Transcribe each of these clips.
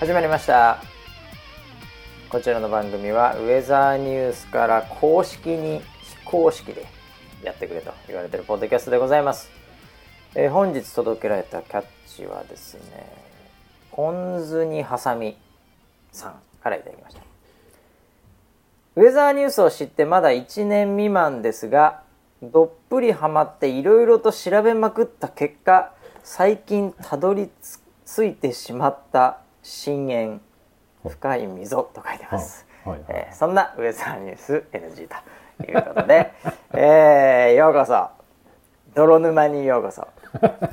始まりました。こちらの番組はウェザーニュースから公式に非公式でやってくれと言われてるポッドキャストでございます、えー本日届けられたキャッチはですねポン酢にハサミさんからいただきました。ウェザーニュースを知ってまだ1年未満ですがどっぷりハマっていろいろと調べまくった結果最近たどり着いてしまった深淵深い溝と書いてます、はい。はい。えーそんなウェザーニュース NG ということで、えーようこそ。泥沼にようこそ。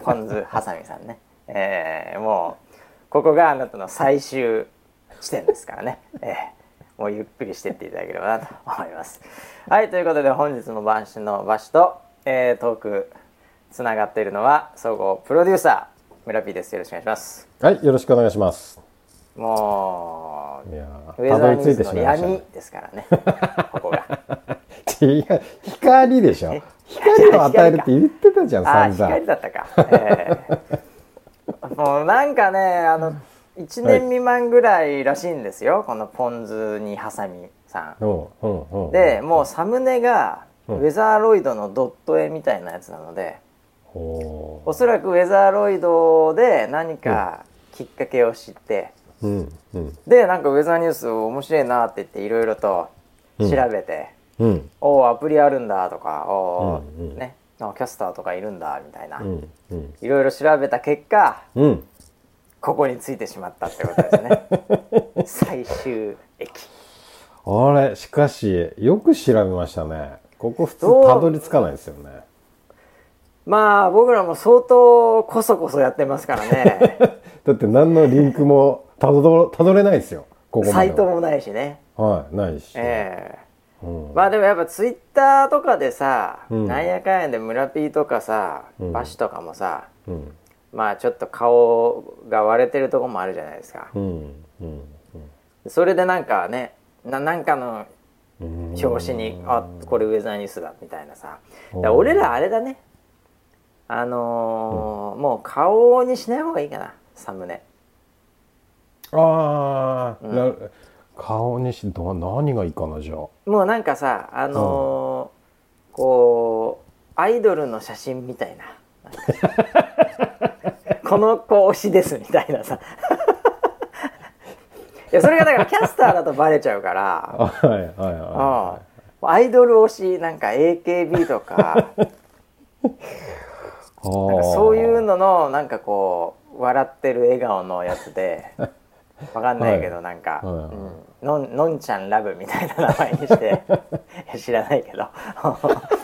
ポン酢ハサミさんね、えーもうここがあなたの最終地点ですからね、えーもうゆっくりしてっていただければなと思います。はいということで本日の番師の場所と、えートークつながっているのは総合プロデューサー村 P です。よろしくお願いします。はい、よろしくお願いします。もういやウェザーニュースの闇ね。ですからね。ここが。違う、光でしょ。え？光を与えるって言ってたじゃん、あ散々。光だったか、ええ。もうなんかねあの1年未満ぐらいらしいんですよ、このポン酢にハサミさん。うん、うん、う。ん。でもうサムネがウうん。ェザーロイドのドット絵みたいなやつなのでおおそらくウェザーロイドで何かきっかけを知って、ーうん、うん、でなんかウェザーニュース面白いなって言っていろいろと調べて、うん、おおアプリあるんだとかおー、うんうん。ねあキャスターとかいるんだみたいな、うん、うん、いろいろ調べた結果うん。ここについてしまったってことですね。最終駅。あれ、しかし、よく調べましたね。ここ普通たどり着かないですよね。まあ僕らも相当こそこそやってますからね。だって何のリンクもたどたどれないですよ。ここ。サイトもないしね。はい、ないし。ええ。うん、まあでもやっぱツイッターとかでさ、うん。なんやかんやで村 P とかさ、うん。バシとかもさうん、まあちょっと顔が割れてるとこもあるじゃないですか、うん、うん、それでなんかねななんかのうん。表紙に「あこれウェザーニュースだ」みたいなさ。俺らあれだねあのーもう顔にしない方がいいかなサムネ。ああ、な顔にしど何がいいかなじゃあ。もうなんかさあのーこうアイドルの写真みたいな。この子推しですみたいなさ。いやそれがだからキャスターだとバレちゃうから。あ はいはいはうん。アイドル推しなんか AKB とか。い なんかそういうののなんかこう笑ってる笑顔のやつで わかんないけどなんか、はい。はいうん。のんのんちゃんラブみたいな名前にして 知らないけど。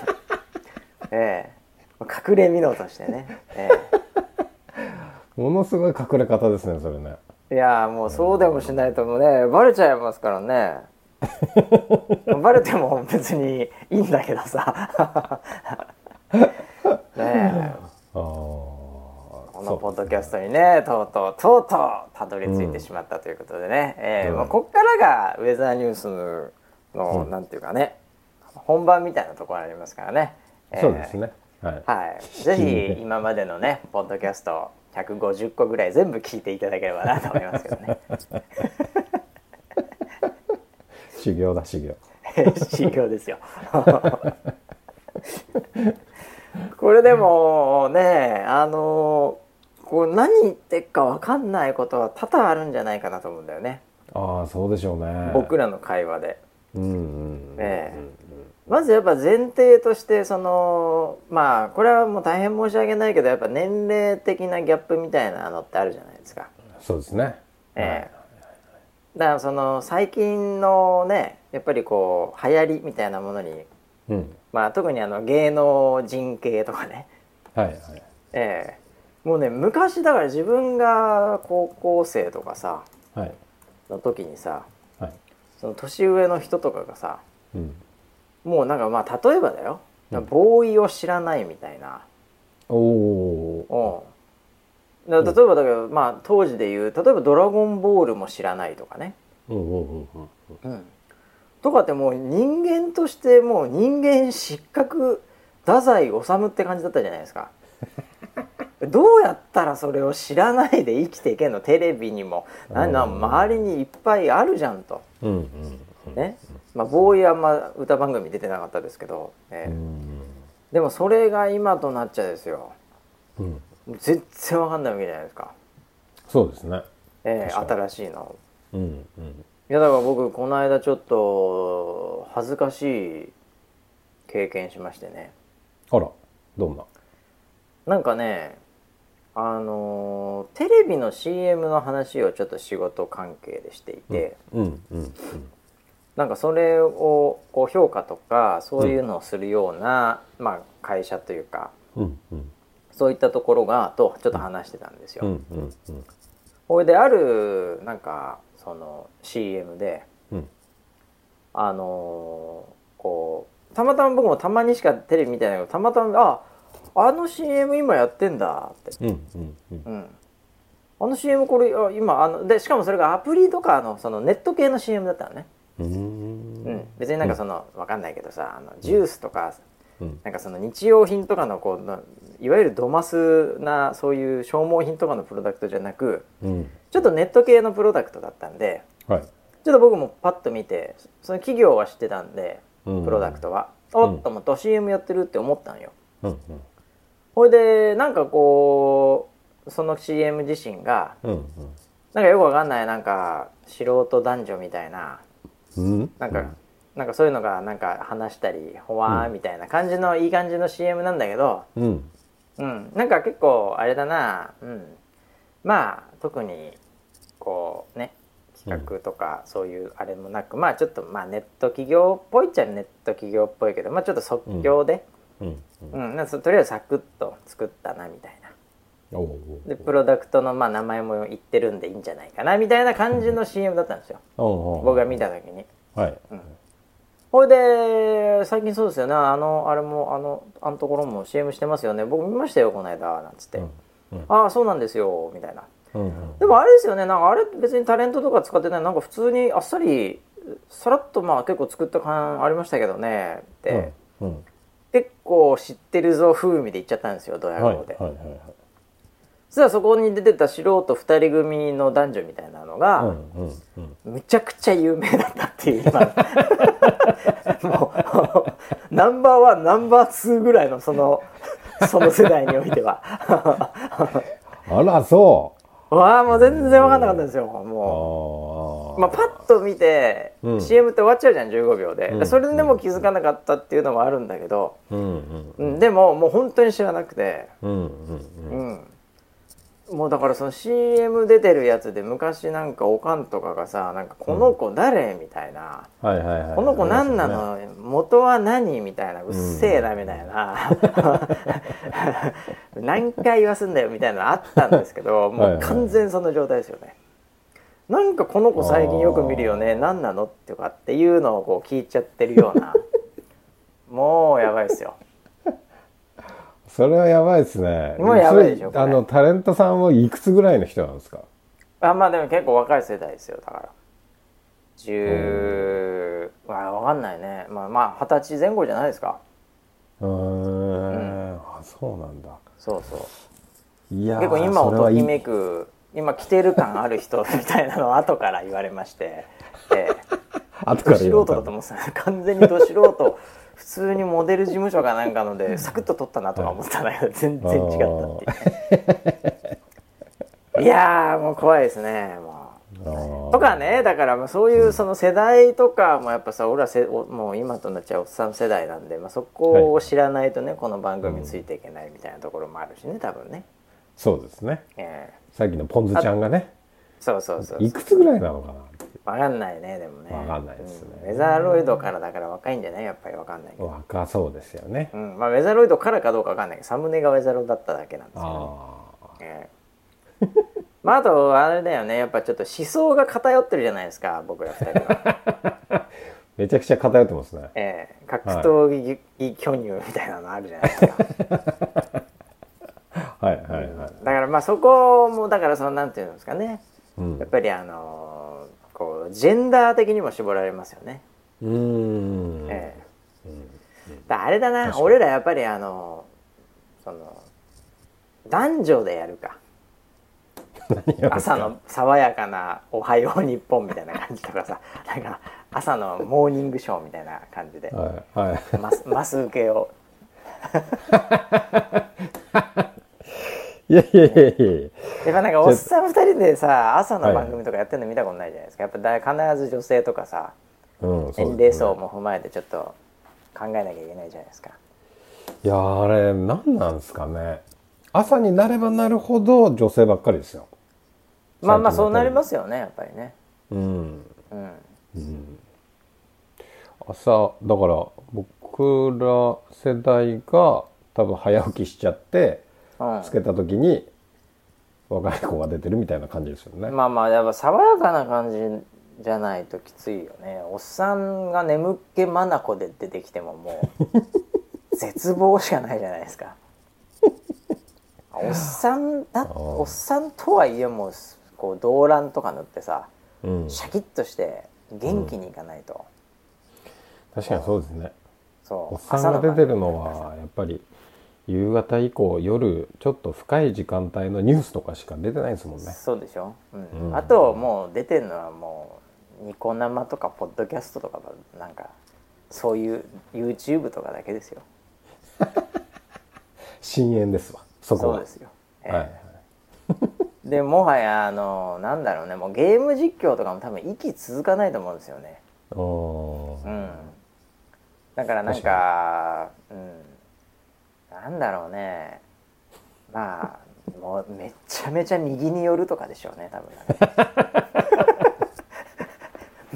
ええ。隠れ蓑としてね、えものすごい隠れ方ですねそれね。えいやもうそうでもしないともうねバレちゃいますからね。バレても別にいいんだけどさ。ねえこのポッドキャストにねとうとうとうとうたどり着いてしまったということでね、えーうん。まあ、こっからがウェザーニュースの、うん。なんていうかね本番みたいなところありますからね、えーそうですね。はい。はい。ぜひ今までのねポッドキャスト150個ぐらい全部聞いていただければなと思いますけどね。修行だ修行。修行ですよ これでもねあのこう何言ってっか分かんないことは多々あるんじゃないかなと思うんだよね。ああそうでしょうね。僕らの会話で。うんうんええ。まずやっぱ前提としてそのまあこれはもう大変申し訳ないけどやっぱ年齢的なギャップみたいなのってあるじゃないですか。そうですね。ええ。だからその最近のねやっぱりこう流行りみたいなものに、うんまあ、特にあの芸能人系とかね、はいはい。ええ。もうね昔だから自分が高校生とかさはい。の時にさはい。その年上の人とかがさうん。もうなんかまあ例えばだよ、うん。ボーイを知らないみたいな。おおうん。だから例えばだけど、まあ当時で言う例えば「ドラゴンボール」も知らないとかね、うん。うん。うん。うん。うん、とかってもう人間としてもう人間失格太宰治って感じだったじゃないですか。どうやったらそれを知らないで生きていけんのテレビにも。なんだ周りにいっぱいあるじゃんと。うんうんねまあ、ボーイはあんま歌番組出てなかったですけど、えーうんでもそれが今となっちゃですよ。うん。全然わかんないわけじゃないですか、そうですね。えー新しいのうんうんいやだから僕この間ちょっと恥ずかしい経験しましてね。あらどんな？なんかねあのーテレビの CM の話をちょっと仕事関係でしていて、うんうんなんかそれをこう評価とかそういうのをするような、まあ、会社というかうんうん。そういったところがとちょっと話してたんですよ。うんうんうん。であるなんかその CM で。うん。あのーこうたまたま僕もたまにしかテレビ見てないけどたまたまああの CM 今やってんだって、うんうんうん。うん、あの CM これあ今あのでしかもそれがアプリとかのそのネット系の CM だったのね、うん。ん。別になんかその、わかんないけどさあのジュースとか、うん。なんかその日用品とかのこうないわゆるドマスなそういう消耗品とかのプロダクトじゃなくうん。ちょっとネット系のプロダクトだったんではい。ちょっと僕もパッと見てその企業は知ってたんでうん。プロダクトは、うん。おっと思って CM やってるって思ったんよ。うんほいでなんかこうその CM 自身がうんうん。なんかよくわかんないなんか素人男女みたいなうん。なんか、なんかそういうのがなんか話したりほわーみたいな感じのいい感じの CM なんだけどうん。うん。なんか結構あれだな。うん。まあ特にこうね企画とかそういうあれもなく、まあちょっとまあネット企業っぽいっちゃネット企業っぽいけどまあちょっと即興で、うん。うん。なんとりあえずサクッと作ったなみたいな。おおでプロダクトのまあ名前も言ってるんでいいんじゃないかなみたいな感じの CM だったんですよ。お僕が見た時に。はいほいで最近そうですよね。あのあれもあのあのところも CM してますよね。僕見ましたよこの間なんつって、うんうん。ああそうなんですよみたいな。うんうん。でもあれですよね。なんかあれ別にタレントとか使ってない。なんか普通にあっさりさらっとまあ結構作った感ありましたけどね。って、うんうん。結構知ってるぞ風味で言っちゃったんですよドヤはい顔で、はいはいはいそこに出てた素人2人組の男女みたいなのが、うんうんうん。むちゃくちゃ有名だったっていう今 もう ナンバーワンナンバーツーぐらいのその その世代においては。あらそわあもう全然分かんなかったんですようもう、あまあ、パッと見て、うん。CM って終わっちゃうじゃん15秒で、うん。それでも気づかなかったっていうのもあるんだけど、うんうんうん、でももう本当に知らなくて、うんうん。うん、もうだからその CM 出てるやつで昔なんかおかんとかがさなんかこの子誰、みたいな。この子何なの、元は何みたいなうっせえなみたいな、何回言わすんだよみたいなのあったんですけど もう完全その状態ですよね。なんかこの子最近よく見るよね。何なの？ってかっていうのをこう聞いちゃってるような。もうやばいですよ。それはやばいですね。もうやばいでしょあのタレントさんはいくつぐらいの人なんですか？あまあでも結構若い世代ですよだから。10まあ分かんないね。まあまあ二十歳前後じゃないですか。うーん。あそうなんだ。そうそう。いやー結構今をときめく今着てる感ある人みたいなのを後から言われまして、ええ、後から素人言われた。だと思ってた。完全にど素人普通にモデル事務所かなんかのでサクッと撮ったなとか思ってたんだけど全然違ったっていう。いやーもう怖いですねもう。とかねだからまあそういうその世代とかもやっぱさ俺らせおもう今となっちゃうおっさん世代なんで、まあ、そこを知らないとねこの番組についていけないみたいなところもあるしね多分ね、そうですね。ええ。さっきのポンズちゃんがね。そうそうそう。いくつぐらいなのかなわかんないねでもね。わかんないですね。うん。ウェザーロイドからだから若いんじゃない？やっぱりわかんないけど、若そうですよね。うん。まあ、ウェザーロイドからかどうかわかんないけどサムネがウェザーロイドだっただけなんですよね、あええ。まああとあれだよね。やっぱちょっと思想が偏ってるじゃないですか僕ら二人は、あ めちゃくちゃ偏ってますね。ええ。格闘技巨乳みたいなのあるじゃないですか、はい。はいはいだからまあそこもだからそのなんていうんですかね。うん。やっぱりあのこうジェンダー的にも絞られますよね。うーん。ええ。だあれだな俺らやっぱりあのその男女で やるか。朝の爽やかな「おはよう日本」みたいな感じとかさ。なんか朝のモーニングショーみたいな感じで。はい。はい。マス受けを いやいやいやいや。やっぱなんかおっさん2人でさ朝の番組とかやってるの見たことないじゃないですか。やっぱだ必ず女性とかさうん年齢層も踏まえてちょっと考えなきゃいけないじゃないですか。いやあれ何なんですかね。朝になればなるほど女性ばっかりですよ。まあまあそうなりますよねやっぱりね。うん。うん。朝だから僕ら世代が多分早起きしちゃってうんつけた時に若い子が出てるみたいな感じですよね、まあまあやっぱ爽やかな感じじゃないときついよね。おっさんが眠気まなこで出てきてももう 絶望しかないじゃないですか。おっさんだおっさんとはいえもうこう動乱とか塗ってさうん、シャキッとして元気にいかないと、確かにそうですね。そう。おっさんが出てるのはやっぱり夕方以降夜ちょっと深い時間帯のニュースとかしか出てないですもんね。組そうでしょ、うん。うん。あともう出てるのはもうニコ生とかポッドキャストとかなんかそういう YouTube とかだけですよ。深淵ですわそこは。そうですよ、ええ。はいはい。でもはやあのなんだろうね。もうゲーム実況とかも多分息続かないと思うんですよね。おー。うん。だからなんかうんなんだろうね。まあもうめちゃめちゃ右に寄るとかでしょうね多分。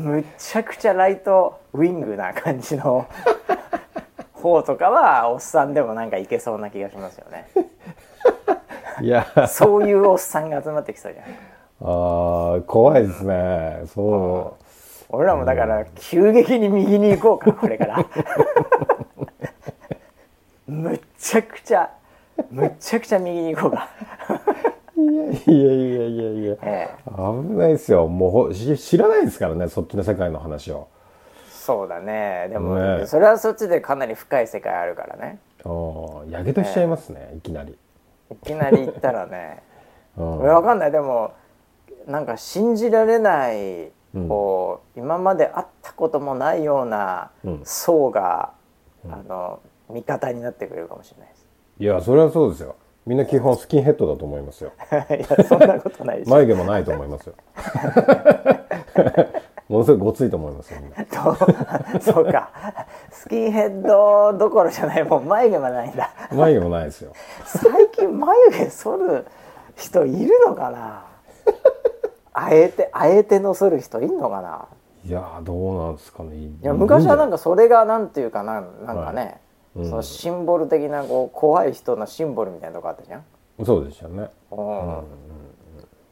むっちゃくちゃライトウィングな感じの方とかはおっさんでもなんかいけそうな気がしますよね。いや。そういうおっさんが集まってきそうじゃん。あー怖いですね。そ俺らもだから急激に右に行こうかこれからちゃくちゃむっちゃくちゃ右に行こうか。ういやいやいやいやいや。ええ。危ないですよ。もう知らないですからねそっちの世界の話を。そうだね。でもね。それはそっちでかなり深い世界あるからね。おーやけどしちゃいますね、いきなり、いきなり行ったらね。うん。わかんない。でもなんか信じられない、うん。こう今まで会ったこともないようなうん。層が、あの味方になってくれるかもしれないです。いやそれはそうですよ。みんな基本スキンヘッドだと思いますよ。いやそんなことないでしょ眉毛もないと思いますよ。ものすごいごついと思いますよみんな。と そうか。スキンヘッドどころじゃないもう眉毛もないんだ。眉毛もないですよ。最近眉毛剃る人いるのかな？あえてあえての剃る人いんのかな？いやーどうなんですかね。いい？や昔はなんかかそれがなんていうかななんかね、うんそのシンボル的なこう怖い人のシンボルみたいなとこあったじゃん、そうでしたね。うん。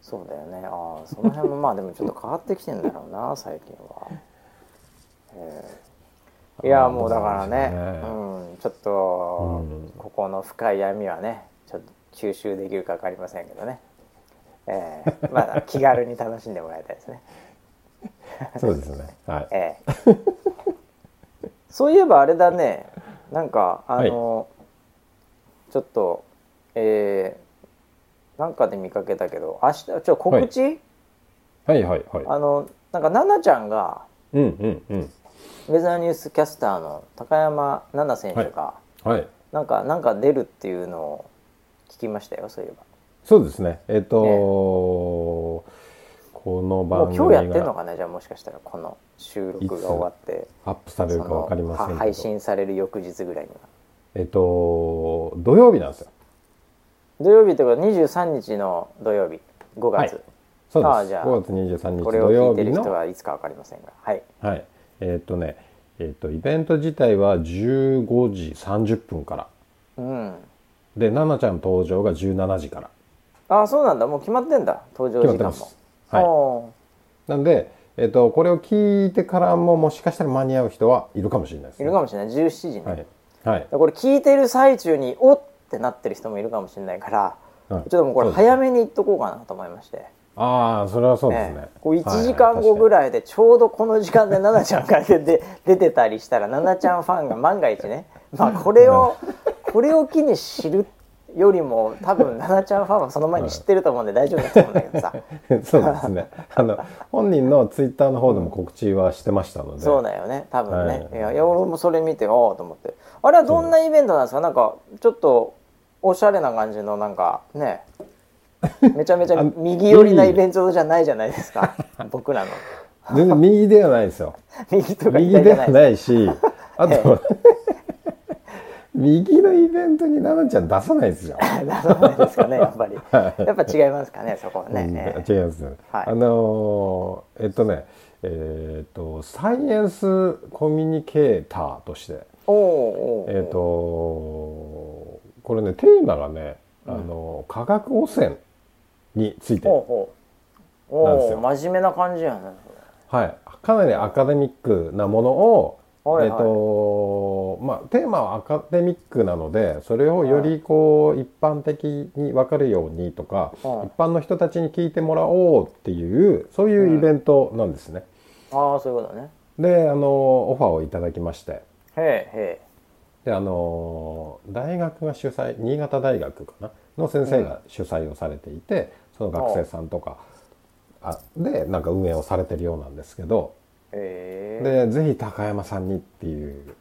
そうだよね。ああその辺もまあでもちょっと変わってきてんだろうな 最近は、ええいやもうだからね。ね。うん、ちょっと、うん。ここの深い闇はねちょっと吸収できるか分かりませんけどね、ええまだ気軽に楽しんでもらいたいですね。そうですね。はい。ええそういえばあれだねなんかあの、ちょっとえー、なんかで見かけたけど明日ちょっと告知、はい。はいはいあのなんか奈々ちゃんがうんうんうん。ウェザーニュースキャスターの高山奈々選手が、はい。なんかなんか出るっていうのを聞きましたよそういえそうですね。えっ、と、ねこのばもう番組今日やってんのがかな？じゃあもしかしたらこの収録が終わって。アップされるかわかりませんけど。配信される翌日ぐらいには。えっと土曜日なんですよ。土曜日というか23日の土曜日。5月、はい。そうです。ああじゃあ5月23日これを土曜日聞いてる人の。はいつか分かりませんが。はい。はい。えっとねえっとイベント自体は15時30分から。うん。で奈々ちゃん登場が17時から。ああそうなんだ。もう決まってんだ。登場時間も。決まってますはい。おなんで、えっとこれを聞いてからももしかしたら間に合う人はいるかもしれないです、ーいるかもしれない。17時ね、はい。はい。これ聞いてる最中におってなってる人もいるかもしれないから、はい。ちょっともうこれ早めに言っとこうかなと思いまして、ああそれはそうですね。ね。こう1時間後ぐいらいでちょうどこの時間で奈々ちゃんが出て出てたりしたら奈々ちゃんファンが万が一ね。まあこれをこれを機に知るよりも多分奈々ちゃんファンはその前に知ってると思うんで大丈夫だと思うんだけどさ。そうですね。あの本人のツイッターの方でも告知はしてましたので。そうだよね。多分ね、はい。い、やいや俺もそれ見てああと思って。あれはどんなイベントなんですか？なんかちょっとおしゃれな感じのなんかね。めちゃめちゃあ右寄りなイベントじゃないじゃないですか。僕らの。全然右ではないですよ。右とか右ではないし、あと、右のイベントに奈々ちゃん出さないですよ。そうなんですかねやっぱり。やっぱ違いますかねそこはね、違います、はい。あのーえっとねえっとサイエンスコミュニケーターとして。おうおうえっとこれねテーマがね、あの化学汚染について、なんですよ。おお真面目な感じやねはい、かなりアカデミックなものを、はいはい。えっとまあ、テーマはアカデミックなのでそれをよりこう、一般的に分かるようにとか、はい。一般の人たちに聞いてもらおうっていうそういうイベントなんですね。ああそういうことね。であのオファーをいただきまして。へえへであの大学が主催新潟大学かな？の先生が主催をされていて、その学生さんとかあでなんか運営をされてるようなんですけど。えへえでぜひ高山さんにっていう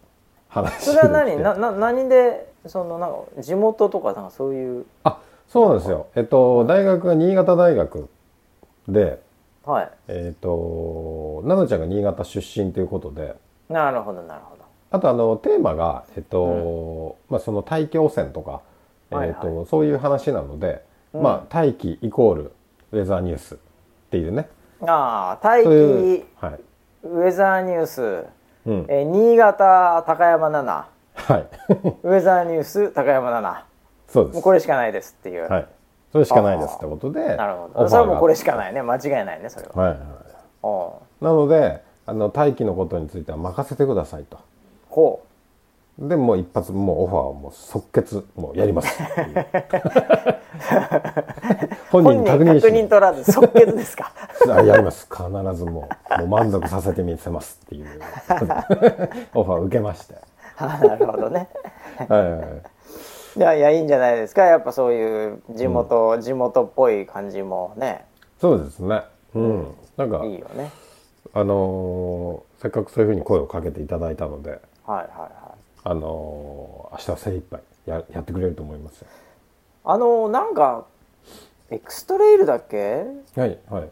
話。それはで何？なな何でそのなんか地元とかなんかそういう？あそうなんですよ。えっと大学が新潟大学ではい。えっと奈々ちゃんが新潟出身ということで。なるほどなるほど。あとあのテーマがえっと、まあその大気汚染とか、はいはい。えっとそういう話なので、うん。まあ大気イコールウェザーニュースっていうね。ああ大気。はい、ウェザーニュース、うん、えー新潟高山奈はい。々 ウェザーニュース高山奈々そうです。もうこれしかないですっていう、はい。それしかないですってことでなるほど。それはもうこれしかないね。間違いないねそれは、はいはいなのであの大気のことについては任せてくださいと。ほでもう一発もうオファーをもう即決もうやります 本人確認し確認取らず即決ですか？あやります。必ずもうもう満足させてみせますっていう。オファーを受けまして。あなるほどね。はいはいはい。いやいやいいんじゃないですか。やっぱそういう地元、地元っぽい感じもね。そうですね。うん。なんかいいよね。あのーせっかくそういうふうに声をかけていただいたので。はいはいはいあのー明日は精一杯ややってくれると思います。よあのなんかエクストレイルだっけ？はいはい。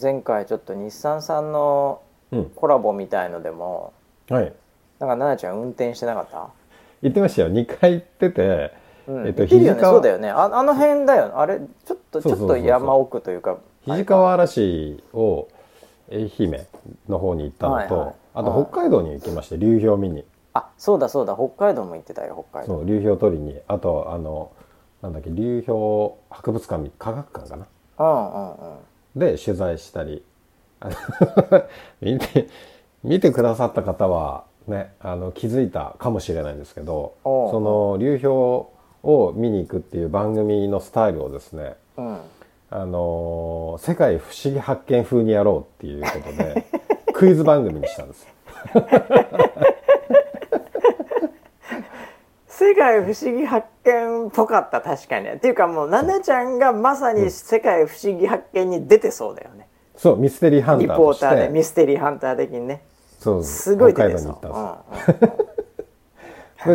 前回ちょっと日産さんのうん。コラボみたいのでもはい。なんか奈々ちゃん運転してなかった？言ってましたよ。2回行ってて、うん、えっとね。そうだよね。ああの辺だよあれちょっとちょっと山奥というか肱川嵐を愛媛の方に行ったのと、はいはい。あと北海道に行きまして流氷見にあそうだそうだ。北海道も行ってたよ北海道。そう流氷取りに。あとあのなんだっけ流氷博物館科学館かな？うんうんうん。で取材したり。見て見てくださった方はねあの気づいたかもしれないんですけどおうその流氷を見に行くっていう番組のスタイルをですねうん。あのー世界不思議発見風にやろうっていうことで クイズ番組にしたんです。よ。世界不思議発見っぽかった確かに。っていうかもう奈々ちゃんがまさに世界不思議発見に出てそうだよね、そうミステリーハンタリーとしポーターでてミステリーハンター的にね。そうすごい出てそう。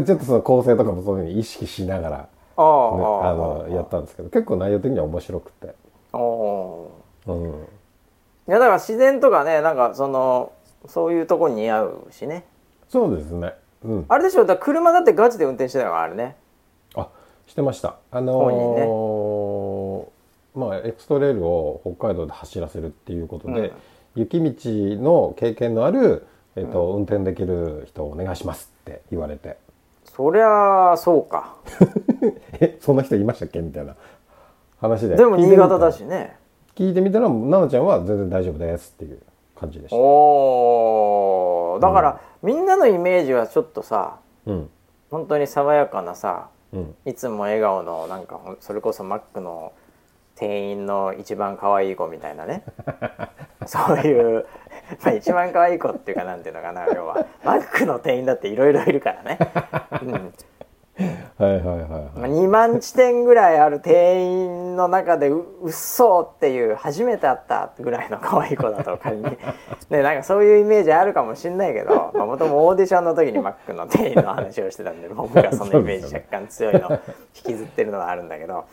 ちょっとその構成とかもそういうふうに意識しながら、ね、あのやったんですけど結構内容的には面白くて、あおうん、いやだから自然とかねなんかそのそういうとこに似合うしね。そうですね。うん、あれでしょだ車だってガチで運転してたからあれね。あしてました。あのーまあエクストレイルを北海道で走らせるっていうことで、うん。雪道の経験のある、えっと運転できる人をお願いしますって言われて。そりゃあそうか。えそんな人いましたっけ？みたいな。話で。でも新潟だしね。聞いてみたら奈々ちゃんは全然大丈夫ですっていう感じでした。おー。だから、みんなのイメージはちょっとさうん。本当に爽やかなさうん。いつも笑顔のなんかそれこそマックの店員の一番可愛い子みたいなね。そういう、まあ、一番可愛い子っていうかなんていうのかな要は。マックの店員だっていろいろいるからね、うん、はいはいはいまあはい。2万地点ぐらいある定員の中でううっそっていう初めて会ったぐらいの可愛い子だと仮に。ねなんかそういうイメージあるかもしんないけどもともオーディションの時にマックの店員の話をしてたんで僕がそのイメージ若干強いのを引きずってるのはあるんだけど、はい。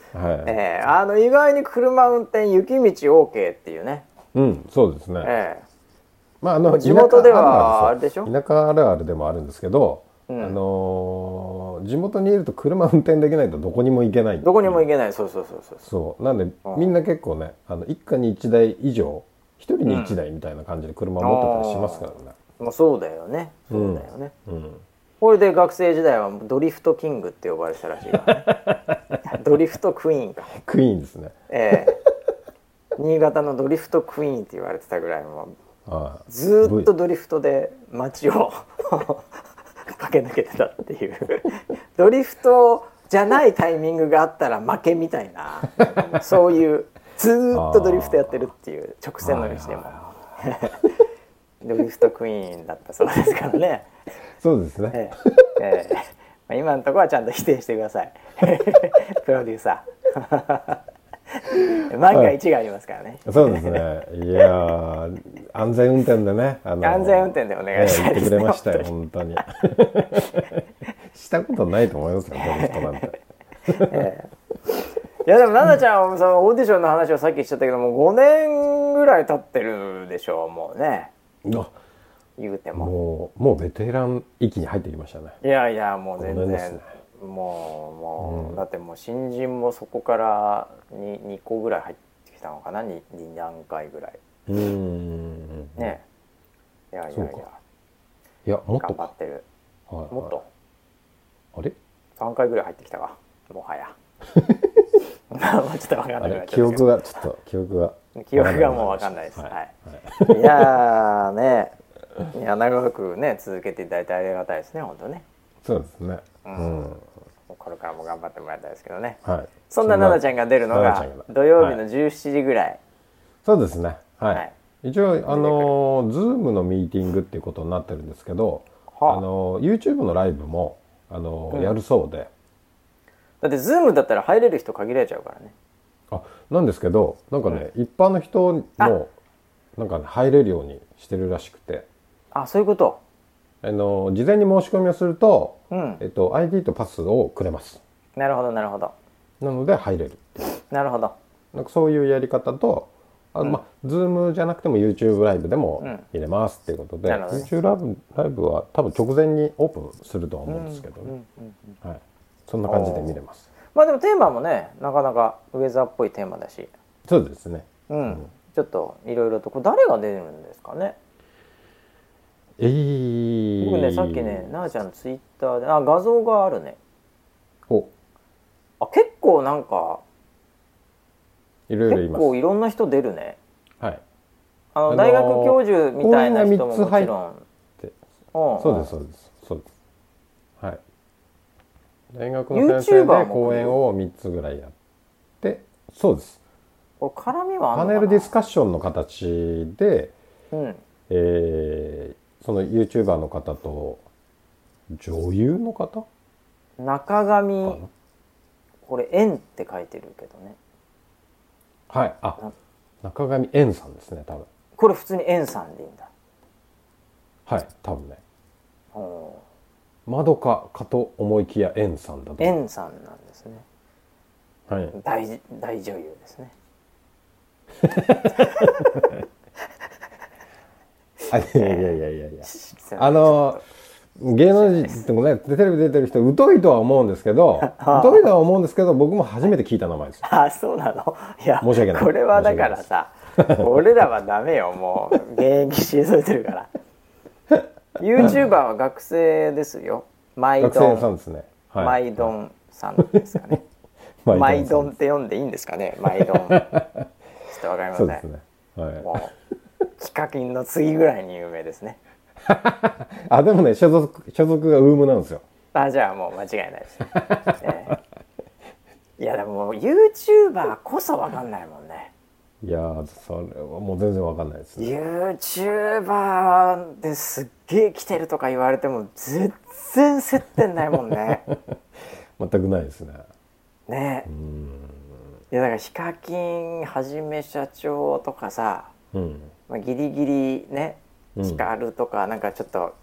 えーあの意外に車運転雪道 OK っていうね、うんそうですね、えまああの地元ではあれでしょ？田舎あるあるでもあるんですけど、うん。あのー地元にいると車運転できないとどこにも行けないーどこにも行けない。そうそうそうそう。そう。なんでうん。みんな結構ねあの一家に一台以上一人に一台みたいな感じで車持ってたりしますからね。もうそうだよね。そうだよね、うん。これで学生時代はドリフトキングって呼ばれてたらしいからねドリフトクイーンか。クイーンですね。ええ。新潟のドリフトクイーンって言われてたぐらいもずーっとドリフトで街を 駆け抜けてたっていう。ドリフトじゃないタイミングがあったら負けみたいなそういうずーっとドリフトやってるっていう直線の道でも。ドリフトクイーンだったそうですからね。そうですね。ええええ。まあ、今のところはちゃんと否定してください。プロデューサー万が一がありますからね、そうですね。いやー安全運転でねあの安全運転でお願いしたいですねええ言ってくれましたよ本当に。したことないと思いますよドリフトなんて。いやでも奈々ちゃんはそのオーディションの話をさっきしちゃったけども5年ぐらい経ってるでしょうもうね。あ言うても。もうもうベテラン域に入ってきましたね。いやいやもう全然、もうもう、うん。だってもう新人もそこからに 2, 個ぐらい入ってきたのかな？2, 2段階ぐらい。うーん。ね。いやいやいや。いやもっとか。頑張ってる。はいはい。もっと。あれ？3回ぐらい入ってきたか。もはや。もうちょっと分かんなくなっ記憶がちょっと記憶が。記憶がもう分かんないです。はい。はい、い、やーね。いや長くね続けていただいてありがたいですね本当ね。そうですね。ううんん、これからも頑張ってもらいたいですけどね。はい。そんな奈々ちゃんが出るのが土曜日のはい17時ぐらい、そうですねはい、はい。一応あのーズームのミーティングっていうことになってるんですけど、はあ。あのー YouTube のライブもあのーうん。やるそうで。だって Zoom だったら入れる人限られちゃうからね。あなんですけどなんかね、一般の人もなんか、ね、入れるようにしてるらしくて。あそういうことあのー事前に申し込みをすると、うん。えっと、ID とパスをくれます。なるほどなるほど。なので入れる。なるほど。なんかそういうやり方とあ、まあ、 Zoom じゃなくても YouTube ライブでもうん。入れますっていうことで、なるほどね YouTube ライブライブは多分直前にオープンするとは思うんですけどね、はい、そんな感じで見れます。まあでもテーマもねなかなかウェザーっぽいテーマだし。そうですね。うん、ちょっといろいろとこれ誰が出るんですかね？えー、僕ねさっきねなあちゃんのツイッターであ画像があるね。お。あ結構なんかいろいろいます。結構いろんな人出るね。はい。あの、あのー大学教授みたいな人ももちろん。でうん。そうですそうですそうです。はい。大学の先生で講演を3つぐらいやって。そうです。これ絡みはパネルディスカッションの形でうん。えーその YouTuber の方と女優の方？中か上な？これ「円」って書いてるけどね。はい。あ中上円さんですね多分。これ普通に「円」さんでいいんだ。はい多分ね。うんまどかかと思いきや円さんだと円さんなんですね。はい。大大女優ですね あいやいやいやいやいや。あの芸能人でもねテレビ出てる人疎いとは思うんですけど 疎いとは思うんですけど僕も初めて聞いた名前です。よあそうなの？いや申し訳ない。これはだからさ俺らはダメよもう現役退いてるから。YouTuber は学生ですよ。マイ学ドン。生さんですね。はい。マイドンさんですかね。マ マイドンンって読んでいいんですかね？マイドン。ちょっとわかりませ そうんですね。はい。もうヒカキンの次ぐらいに有名ですね。あでもね所属所属がウームなんですよ。あじゃあもう間違いないです、ええ。いやでも YouTuber こそわかんないもんね。いやーそれはもう全然わかんないですね。YouTuber ですっげえ来てるとか言われても全然接点ないもんね。全くないですね。ねいやだからヒカキンはじめ社長とかさ、うんまあ、ギリギリねうん。ヒカルとかなんかちょっと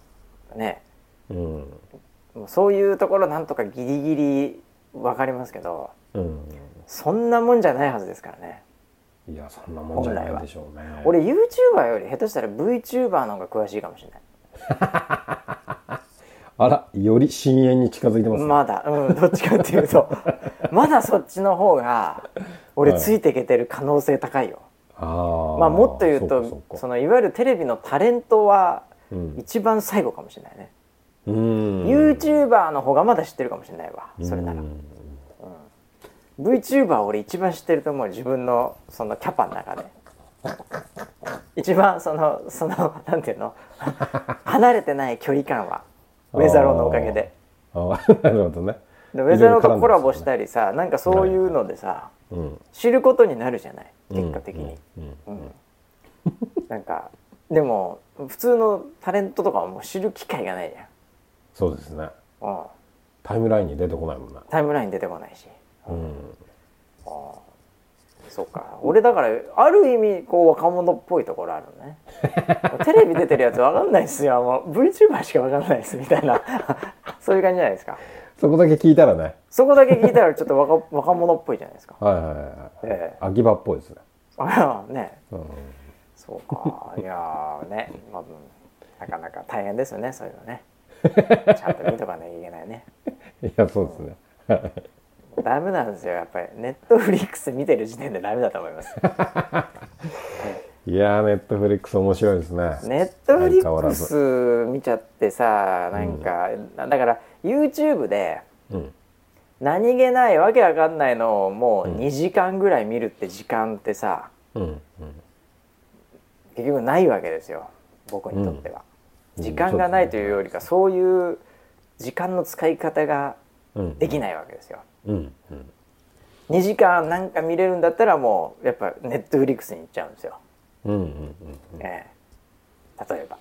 ね、うん。もうそういうところなんとかギリギリ分かりますけどうん。そんなもんじゃないはずですからね。いやそんなもんじゃないでしょうね。俺 YouTuber より下手したら VTuber の方が詳しいかもしれない。あらより深淵に近づいてますね、まだ、うん、どっちかっていうと。まだそっちの方が俺はいついていけてる可能性高いよ、あー。まあもっと言うとそのいわゆるテレビのタレントはうん。一番最後かもしれないね、うん。YouTuber の方がまだ知ってるかもしれないわそれなら、うん。VTuber 俺一番知ってると思う自分のそのキャパの中で。一番そのそのなんていうの？離れてない距離感はウェザローのおかげで。あー。なるほどね。でウェザローとコラボしたりさなんかそういうのでさうん。知ることになるじゃない？結果的に、なんかでも普通のタレントとかはもう知る機会がないじそうですね。ゃん、うん、タイムラインに出てこないもんな。タイムライン出てこないし。うん。そうか。俺だからある意味こう若者っぽいところあるのね。テレビ出てるやつわかんないっすよ。もう VTuber しかわかんないっす。みたいな。そういう感じじゃないですかそこだけ聞いたらね。そこだけ聞いたらちょっと若 若者っぽいじゃないですか。はいはいはいはい。ええ。秋葉っぽいですね。ああね。うん。そうか。いやーね、まあ、うん。なかなか大変ですよねそういうのね。ちゃんと見とかなきゃいけないね。いやそうですね。ダメなんですよやっぱり。ネットフリックス見てる時点でダメだと思います。い やーネットフリックス面白いですね。ネットフリックス見ちゃってさなんか、だから YouTube でうん。何気ないわけわかんないのをもう2時間ぐらい見るって時間ってさうんうん。結局ないわけですよ。僕にとっては、うん。時間がないというよりかそういう時間の使い方がうん。できないわけですよ。うんうん。2時間なんか見れるんだったらもうやっぱネットフリックスに行っちゃうんですよ、うんうんうんええ。例えば。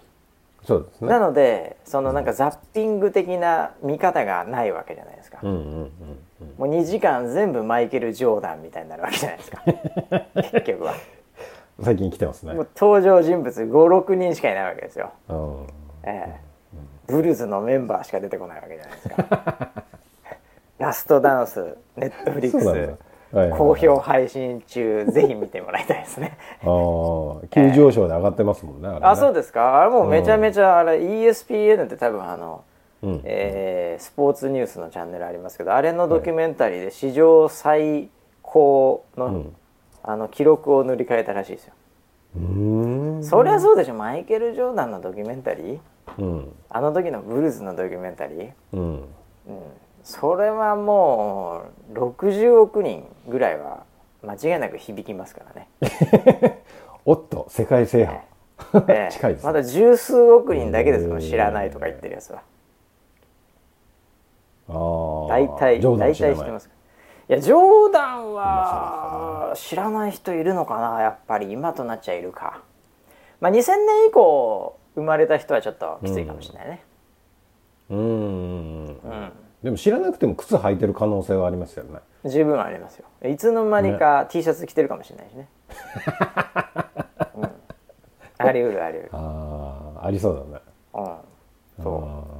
そうですね。なのでそのなんかザッピング的な見方がないわけじゃないですか、うんうんうんうん。もう2時間全部マイケル・ジョーダンみたいになるわけじゃないですか。結局は。最近来てますね。もう登場人物56人しかいないわけですよ、うんええ。ブルーズのメンバーしか出てこないわけじゃないですか。ラストダンスネットフリックスはいはい好評配信中ぜひ見てもらいたいですね。ああ急上昇で上がってますもんねあれね。あそうですか？あれもうめちゃめちゃあれ ESPN って多分あの、うん。えースポーツニュースのチャンネルありますけどあれのドキュメンタリーで史上最高の,、うん。あの記録を塗り替えたらしいですよ、うーん。そりゃそうでしょ？マイケル・ジョーダンのドキュメンタリー？うん。あの時のブルーズのドキュメンタリー、うん。うん、それはもう60億人ぐらいは間違いなく響きますからね、おっと世界制覇。ええ。近いですね。まだ十数億人だけですもん知らないとか言ってるやつは。ああ大体大体知ってます。いやジョーダンは知らない人いるのかなやっぱり今となっちゃいるか。まあ2000年以降生まれた人はちょっときついかもしれないね。うんうん。うんでも知らなくても靴履いてる可能性はありますよね。十分ありますよ。いつの間にか T シャツ着てるかもしれないしね、うん、あり得るあり得る。ああありそうだね。うん。そ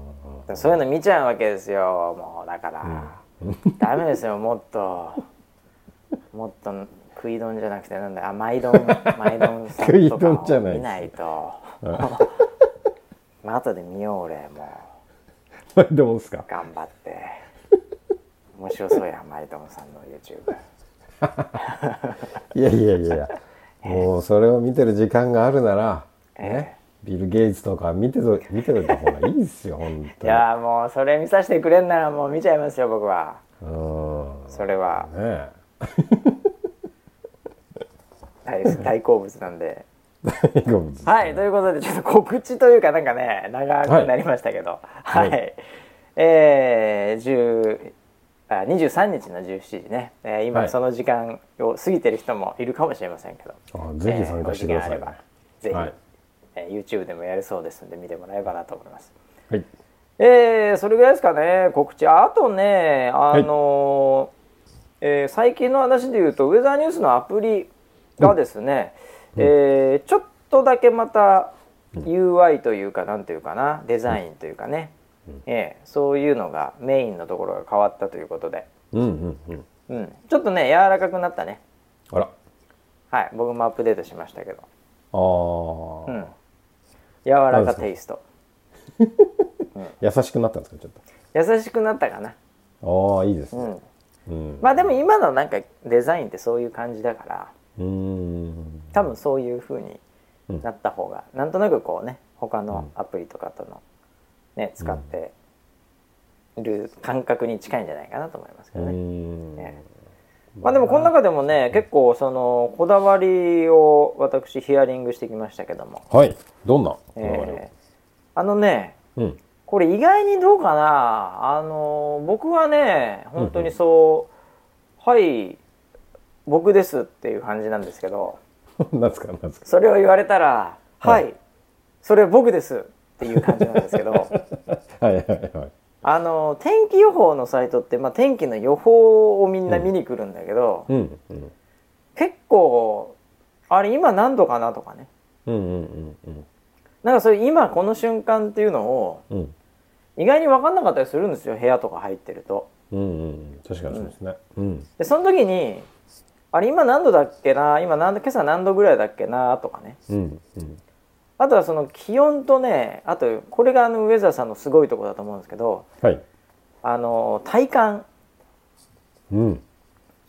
う。そういうの見ちゃうわけですよ。もうだから、ダメですよもっと。もっと食い丼じゃなくてなんだあマイ丼 マイ丼さんとかを見ないと。まあ 後で見よう俺もうどうですか頑張って。面白そうやマイドンさんの YouTube いやいやいや もうそれを見てる時間があるならえねビル・ゲイツとか見てと見ておいた方がいいですよ 本い当に。やーもうそれ見させてくれんならもう見ちゃいますよ僕は。うん。それは。ね大大好物なんではいということでちょっと告知というかなんかね長くなりましたけど。はい、はい。えー、10あ23日の17時ね、えー今はい。その時間を過ぎてる人もいるかもしれませんけど、あぜひ参加してくださいね。えぜひ、はい。えー YouTube でもやるそうですので見てもらえればなと思います。はい。えーそれぐらいですかね告知。あとねあのーえー最近の話で言うとウェザーニュースのアプリがですね、えーちょっとだけまた UI というかなんというかなデザインというかね、えーそういうのがメインのところが変わったということで、うんうんうん。うん、ちょっとね柔らかくなったね。あら。はい。僕もアップデートしましたけど、あー、うん、柔らかテイスト。優しくなったんですか？ちょっ優しくなったかな。とああいいですね。うん。うん。まあでも今のなんかデザインってそういう感じだから。うーん多分そういう風になった方が、なんとなくこうね他のアプリとかとのね使ってる感覚に近いんじゃないかなと思いますけどね。ん。ねまあでもこの中でもね結構そのこだわりを私ヒアリングしてきましたけども、はい。どんなえーあのねうん。これ意外にどうかな。あの僕はね本当にそう、はい僕ですっていう感じなんですけどなんですかなんですか。それを言われたら「は、はいいそれ僕です」っていう感じなんですけど。はいはいはい。あの天気予報のサイトって、まあ、天気の予報をみんな見に来るんだけど、うんうん。結構あれ今何度かなとかね。うんうんうんうん。なんかそういう今この瞬間っていうのをうん。意外に分かんなかったりするんですよ。部屋とか入ってると。うんうん。確かにそうですね。うん。でその時にあれ今何度だっけな？今何度今朝何度ぐらいだっけな？とかね。うんうん。あとはその気温とねあとこれがあのウェザーさんのすごいところだと思うんですけどはい。あの体感。うん。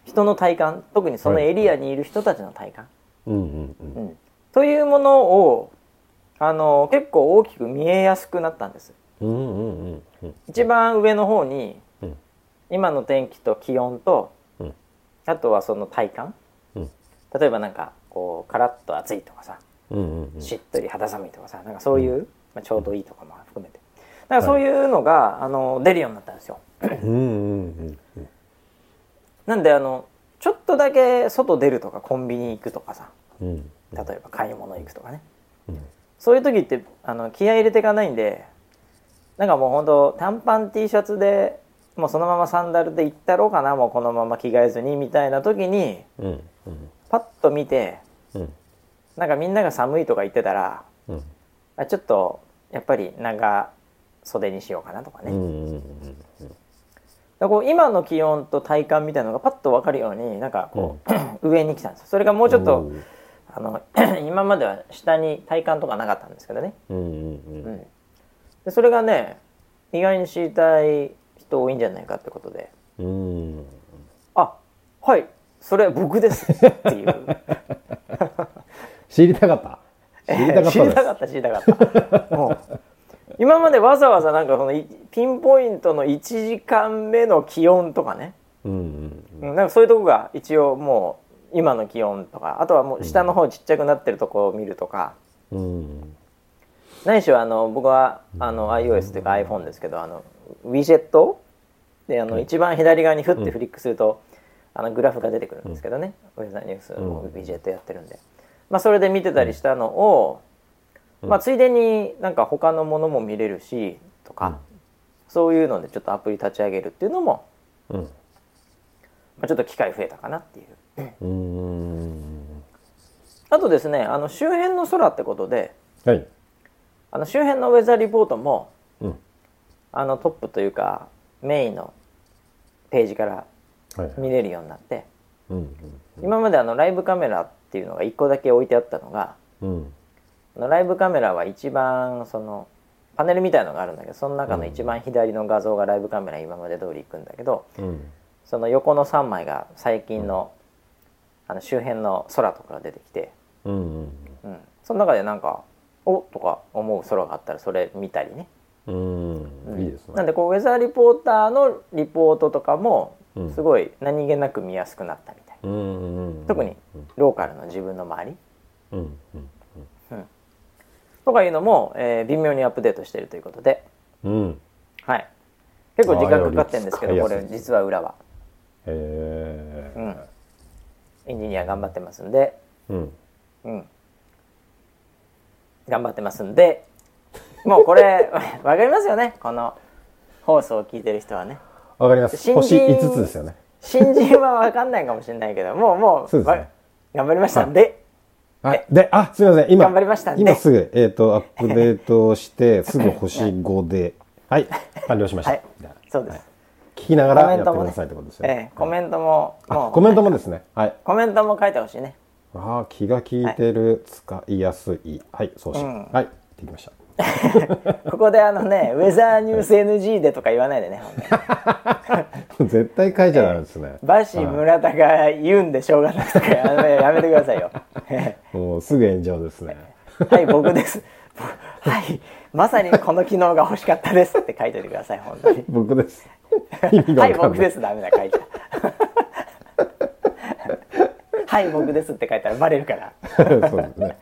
人の体感。特にそのエリアにいる人たちの体感、うんうんうん。うん。というものをあの結構大きく見えやすくなったんです。うんうんうんうん。一番上の方にうん。今の天気と気温とうんあとはその体感？うん。例えばなんかこうカラッと暑いとかさうんうんうん。しっとり肌寒いとかさなんかそういう、まあ、ちょうどいいとかも含めて。だからそういうのが、あの出るようになったんですよ。なんであのちょっとだけ外出るとかコンビニ行くとかさうん。例えば買い物行くとかね。うん。そういう時ってあの気合い入れていかないんでなんかもうほんと短パン T シャツでもうそのままサンダルで行ったろうかなもうこのまま着替えずにみたいな時にうんうん。パッと見てうん。なんかみんなが寒いとか言ってたらうん。あちょっとやっぱり長袖にしようかなとかね、こう今の気温と体感みたいなのがパッと分かるようになんかこう、上に来たんですよ。それがもうちょっとあの 今までは下に体感とかなかったんですけどね、うんうんううんん、でそれがね意外に知りたい人多いんじゃないかってことで。うん。あはい。それ僕ですっていう。知りたかった？知りたかった知りですたかった知りたかった。もう今までわざわざなんかそのいピンポイントの1時間目の気温とかね。うんうんうん。なんかそういうとこが一応もう今の気温とか。あとはもう下の方ちっちゃくなってるとこを見るとか、うん。何しろあの僕はあの iOS というか iPhone ですけどあのウィジェット？であの一番左側にフッてフリックすると、あのグラフが出てくるんですけどね、ウェザーニュースのウィジェットやってるんで、まあ、それで見てたりしたのを、まあ、ついでになんか他のものも見れるしとか、そういうのでちょっとアプリ立ち上げるっていうのも、うん。まあ、ちょっと機会増えたかなっていう。うん。あとですねあの周辺の空ってことではい。あの周辺のウェザーリポートもうんあのトップというかメインのページからはい見れるようになってうん今まであのライブカメラっていうのが1個だけ置いてあったのがうん。あのライブカメラは一番そのパネルみたいのがあるんだけどその中の一番左の画像がライブカメラ今まで通りいくんだけどうん。その横の3枚が最近のあの周辺の空とかが出てきて、うんうんうん、その中でなんかおとか思う空があったらそれ見たりねうん。いいですね。なんでこうウェザーリポーターのリポートとかもうん。すごい何気なく見やすくなったみたい、うんうん特にローカルの自分の周り。うんうんとかいうのも、えー微妙にアップデートしているということで、うん。はい。結構時間かかってるんですけどこれ実は裏は。へえうん。エンジニア頑張ってますんで。うん。うん。頑張ってますんでもうこれ わかりますよね。この放送を聞いてる人はね。わかります。新星人5つですよね。新人はわかんないかもしれないけどもうもうそうですね。わ頑張りました。んで、はいであすみません。今頑張りました。今すぐえっ、とアップデートして すぐ星5で。はい完了しました、はいそうです、はい。聞きながらやってくださいってことですよ。えね、えコメントもコメントもですね。はい。コメントも書いてほしいね。ああ気が利いてる、使いやすい。はい送信、うん。はいできましたここであのねウェザーニュース NG でとか言わないでね絶対書いちゃダメですね、バシ村田が言うんでしょうがないとかやめやめてくださいよ。もうすぐ炎上ですね。はい僕です。はいまさにこの機能が欲しかったですって書いておいてください本当に。僕です。はい僕です。ダメだ書いちゃはい僕ですって書いたらバレるから。そうですね。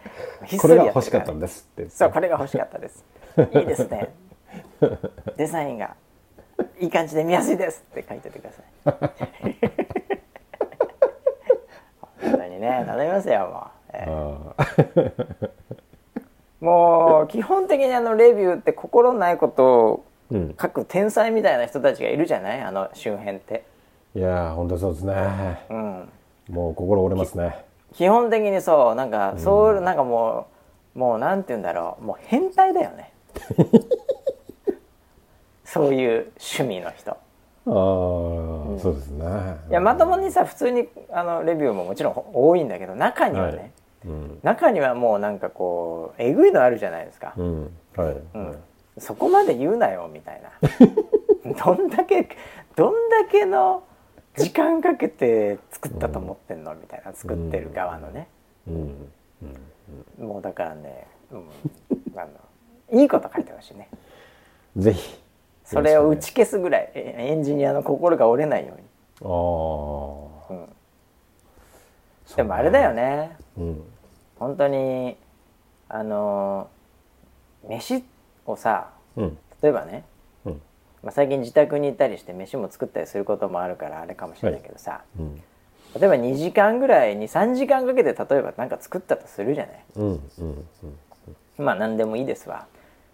これが欲しかったんですって。そうこれが欲しかったです。いいですね。デザインが。いい感じで見やすいですって書いててください。本当にね頼みますよもう、えあーもう基本的にあのレビューって心ないことをうん。書く天才みたいな人たちがいるじゃない？あの周辺って、いやー本当そうですね。うん、もう心折れますね。基本的にそうなんかそう、なんかもうもうなんて言うんだろう。もう変態だよね。そういう趣味の人。ああ、そうですね。いやまともにさ普通にあのレビューももちろん多いんだけど中にはね、はい。うん。中にはもうなんかこうえぐいのあるじゃないですか、うん。はい、うん。はい。そこまで言うなよみたいな。どんだけどんだけの時間かけて作ったと思ってんのみたいな作ってる側のね、うん。もうだからね、うん、あのいいこと書いてほしいね。ぜひ。それを打ち消すぐらいえエンジニアの心が折れないように、ああうん、でもあれだよね。うん。本当にあの飯をさうん。例えばね、うんまあ、最近自宅にいたりして飯も作ったりすることもあるからあれかもしれないけどさ、うん。例えば2時間ぐらいに3時間かけて例えば何か作ったとするじゃない？うんうんうん。まあ何でもいいですわ。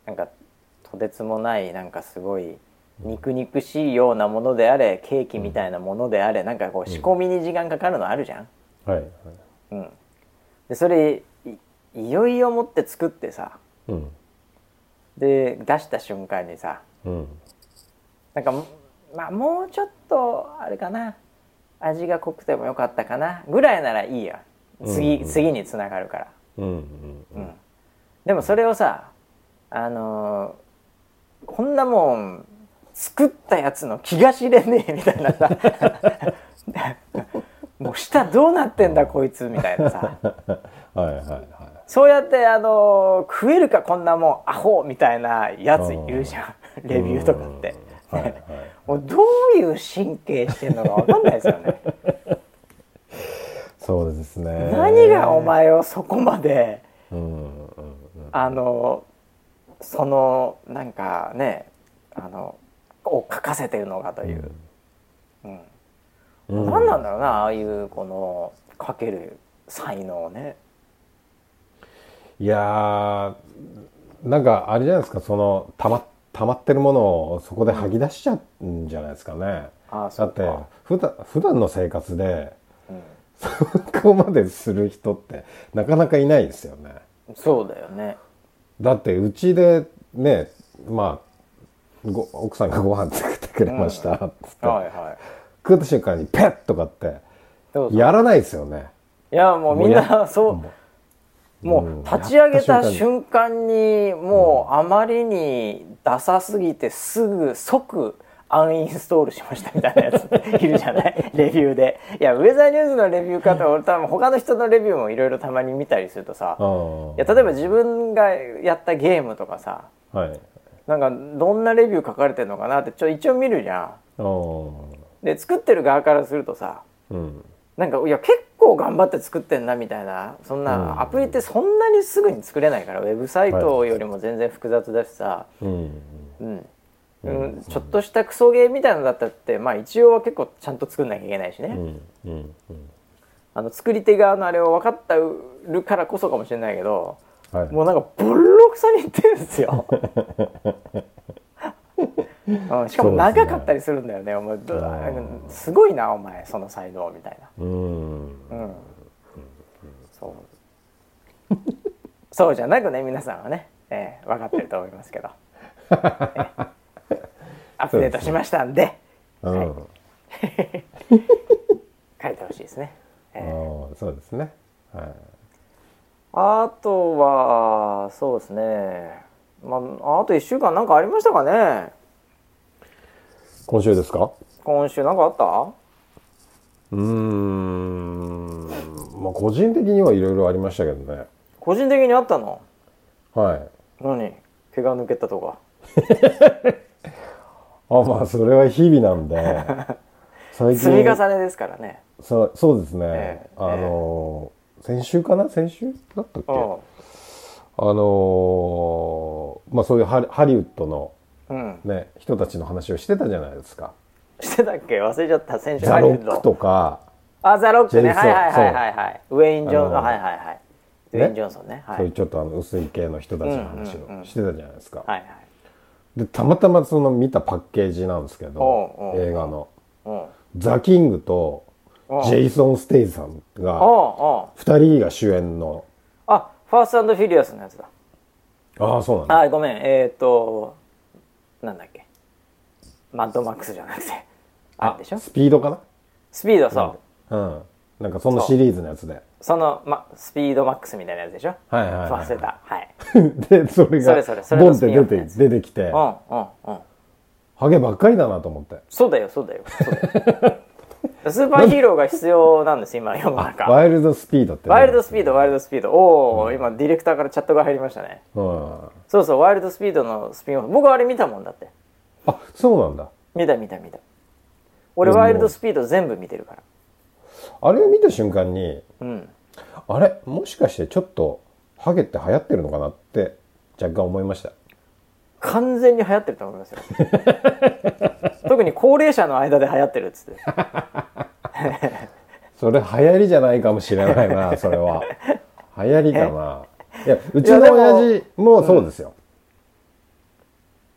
なんかとてつもないなんかすごい肉肉しいようなものであれケーキみたいなものであれなんかこう仕込みに時間かかるのあるじゃん、はいはい。うん、でそれいいよいよ持って作ってさ。うん。で出した瞬間にさうんなんかまあもうちょっとあれかな。味が濃くてもよかったかな。ぐらいならいいや。次,、うんうん次につながるから、うんうんうん、でもそれをさあのーこんなもん作ったやつの気が知れねえみたいなさ。もう舌どうなってんだこいつみたいなさ。はいはいはい。そうやってあのー食えるかこんなもんアホみたいなやついるじゃん。レビューとかって。もうどういう神経してんのか分かんないですよね。そうですね。何がお前をそこまでうんうんあのそのなんかねあのを書かせてるのかという、うん。うん。何なんだろうなああいうこの書ける才能ね。いやーなんかあれじゃないですかそのたま溜まってるものをそこで吐き出しちゃうんじゃないですかね、ああだって普段普段の生活でうん。そこまでする人ってなかなかいないですよね。そうだよね。だってうちでねまあご奥さんがご飯作ってくれましたっつって、はいはい。食った瞬間にペッとかってやらないですよね。いやもうみんなそうももううん。立ち上げた瞬瞬間にもうあまりにダサすぎてすぐ即アンインストールしましたみたいなやついるじゃない？レビューで。いやウェザーニュースのレビューかと俺多分他の人のレビューもいろいろたまに見たりするとさ。いや例えば自分がやったゲームとかさはい。なんかどんなレビュー書かれてるのかなってちょ一応見るじゃん。で作ってる側からするとさうん。なんかいや結構頑張って作ってんなみたいなそんうん。なアプリってそんなにすぐに作れないからウェブサイトよりも全然複雑だしさ、うん。うん、うん。ちょっとしたクソゲーみたいなのだったってまあ一応は結構ちゃんと作んなきゃいけないしね、うん。うん。あの作り手側のあれを分かってるからこそかもしれないけどはい。もうなんかボロクソに言ってるんですよ。うんしかも長かったりするんだよね。お前どすごいなお前その才能みたいな。うんうん。そう。そうじゃなくね皆さんはね、えー分かってると思いますけど。え ーアップデートしましたんでうん、はい書いてほしいですね。えーそうですねはいあとはそうですね。まああと一週間なんかありましたかね。今週ですか？今週なんかあった？うーん。まあ個人的にはいろいろありましたけどね。個人的にあったの？はい。何？毛が抜けたとか？あまあそれは日々なんで。最積み重ねですからね。そうそうですね、ええあのー先週かな？先週だったっけ、うあのーまあそういうハリハリウッドのね人たちの話をしてたじゃないですか。してたっけ？忘れちゃった。選手ザ・ロックとか。あザ・ロックね。はいはいはいはいはい。ウェイン・ジョンあのはいはいはい。ウェイン・ジョンソンね。はい。そういうちょっとあの薄い系の人たちの話をしてたじゃないですか、はいはい。でたまたまその見たパッケージなんですけど映画の。うん。ザ・キングとジェイソン・ステイサムがおうおう2人が主演の。あ Fast & Furious のやつだ。ああそうなんだ。あごめん。えっ、ー、となんだっけ？マッドマックスじゃなくて。あるでしょ？スピードかな？スピードそう、うん。なんかそのシリーズのやつで。その、ま、スピードマックスみたいなやつでしょ？はいはいはい忘れた。はい。でそれがボンって出て出てきて。うんうんうん。ハゲばっかりだなと思って。そうだよそうだよそうだよ スーパーヒーローが必要なんです今世の中。ワイルドスピードってね。ワイルドスピードワイルドスピード。おお、今ディレクターからチャットが入りましたね。うん。そうそうワイルドスピードのスピンオフ。僕あれ見たもんだって。あそうなんだ。見た見た見た。俺ワイルドスピード全部見てるから。あれを見た瞬間にうん。あれもしかしてちょっとハゲって流行ってるのかなって若干思いました完全に流行ってると思いますよ。特に高齢者の間で流行ってるっつって。それ流行りじゃないかもしれないな それは。流行りかな。いやうちの親父もそうですよ、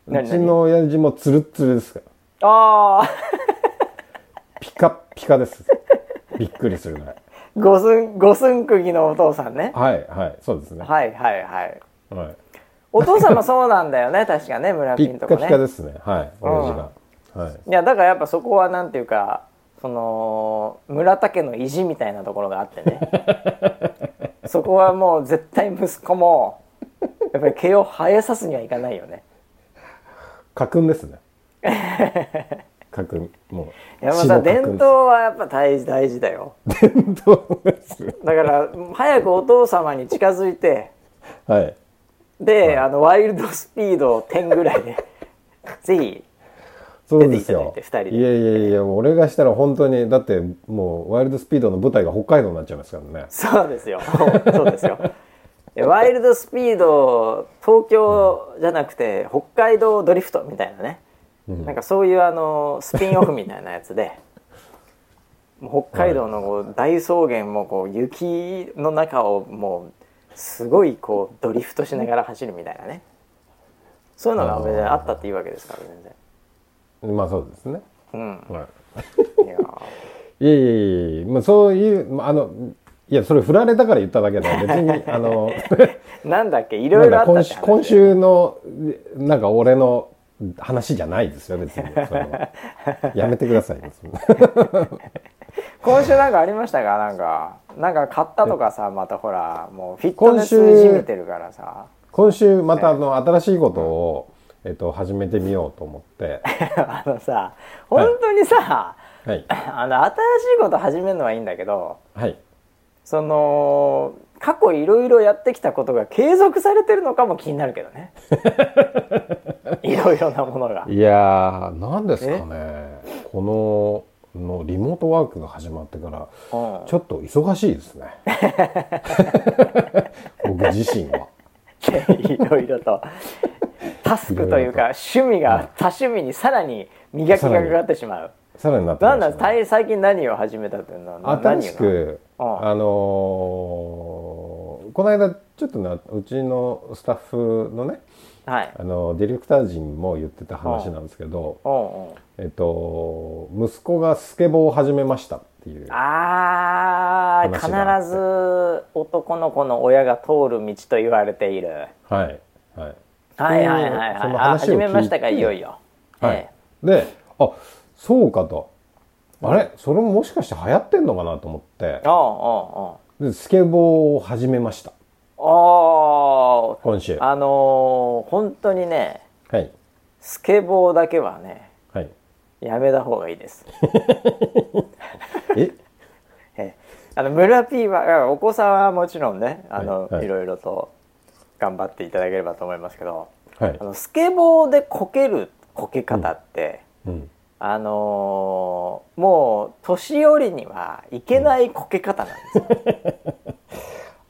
う何？ちの親父もツルッツルですから。ああピカッピカです。びっくりするぐらい。五寸五寸釘のお父さんね。はいはいそうですね。はいはいはい。はいお父さんもそうなんだよね。確かね村ピピンとかね。ッカピカですね。はい親父が、はい。いやだからやっぱそこはなんていうかその村田家の意地みたいなところがあってね。そこはもう絶対息子もやっぱり毛を生えさすにはいかないよね。家訓ですね。家訓もういやまあさ死の家訓伝統はやっぱ大事大事だよ。伝統ですだから早くお父様に近づいてはいで、あのワイルドスピード10ぐらいで ぜひそうですよ。出てい人で。いやいやいや俺がしたら本当にだってもうワイルドスピードの舞台が北海道になっちゃいますからね。そうですよ。そうですよ。でワイルドスピード東京じゃなくて北海道ドリフトみたいなね、なんかそういうあのスピンオフみたいなやつで北海道のこう大草原もこう雪の中をもうすごいこうドリフトしながら走るみたいなね。そういうのが別にあったっていうわけですから全然。まあそうですね、うん。はい。やい、いやいやいやいやまあそういうまああのいやそれ振られたから言っただけで別に あのなんだっけ？いろいろあった今週今週のなんか俺の話じゃないですよ別に。やめてください 今週なんかありましたか？なんかなんか買ったとかさまたほらもうフィットネスいじめてるからさ。今週またあの新しいことを、えっと、始めてみようと思って。あのさ本当にさ、はい。あの新しいこと始めるのはいいんだけどはい。その過去いろいろやってきたことが継続されてるのかも気になるけどね。いろいろなものが。いやーなんですかね。こののリモートワークが始まってからうんちょっと忙しいですね。僕自身は。いろいろと。タスクというか趣味が多趣味にさらに磨きがかかってしまう。さらに。なってなんまね。だ最最近何を始めたっていうのはな新しくうん。あのーこの間ちょっとなうちのスタッフのね何はい。あのディレクター陣も言ってた話なんですけど、えっと息子がスケボーを始めましたっていうああ必ず男の子の親が通る道と言われている。はいはい。はいはいはいはい。始めましたか聞いよいよ。はい。えであそうかと。あれそれももしかして流行ってんのかなと思って。えおうおうおう。でスケボーを始めましたおー。今週あのー本当にねはい。スケボーだけはねはい。やめた方がいいです。え？ええ。あの村 P はお子さんはもちろんねあの、はい。はい。いろいろと頑張っていただければと思いますけどはい。あのスケボーでこけるこけ方って、うん。あのーもう年寄りにはいけないこけ方なんですよ、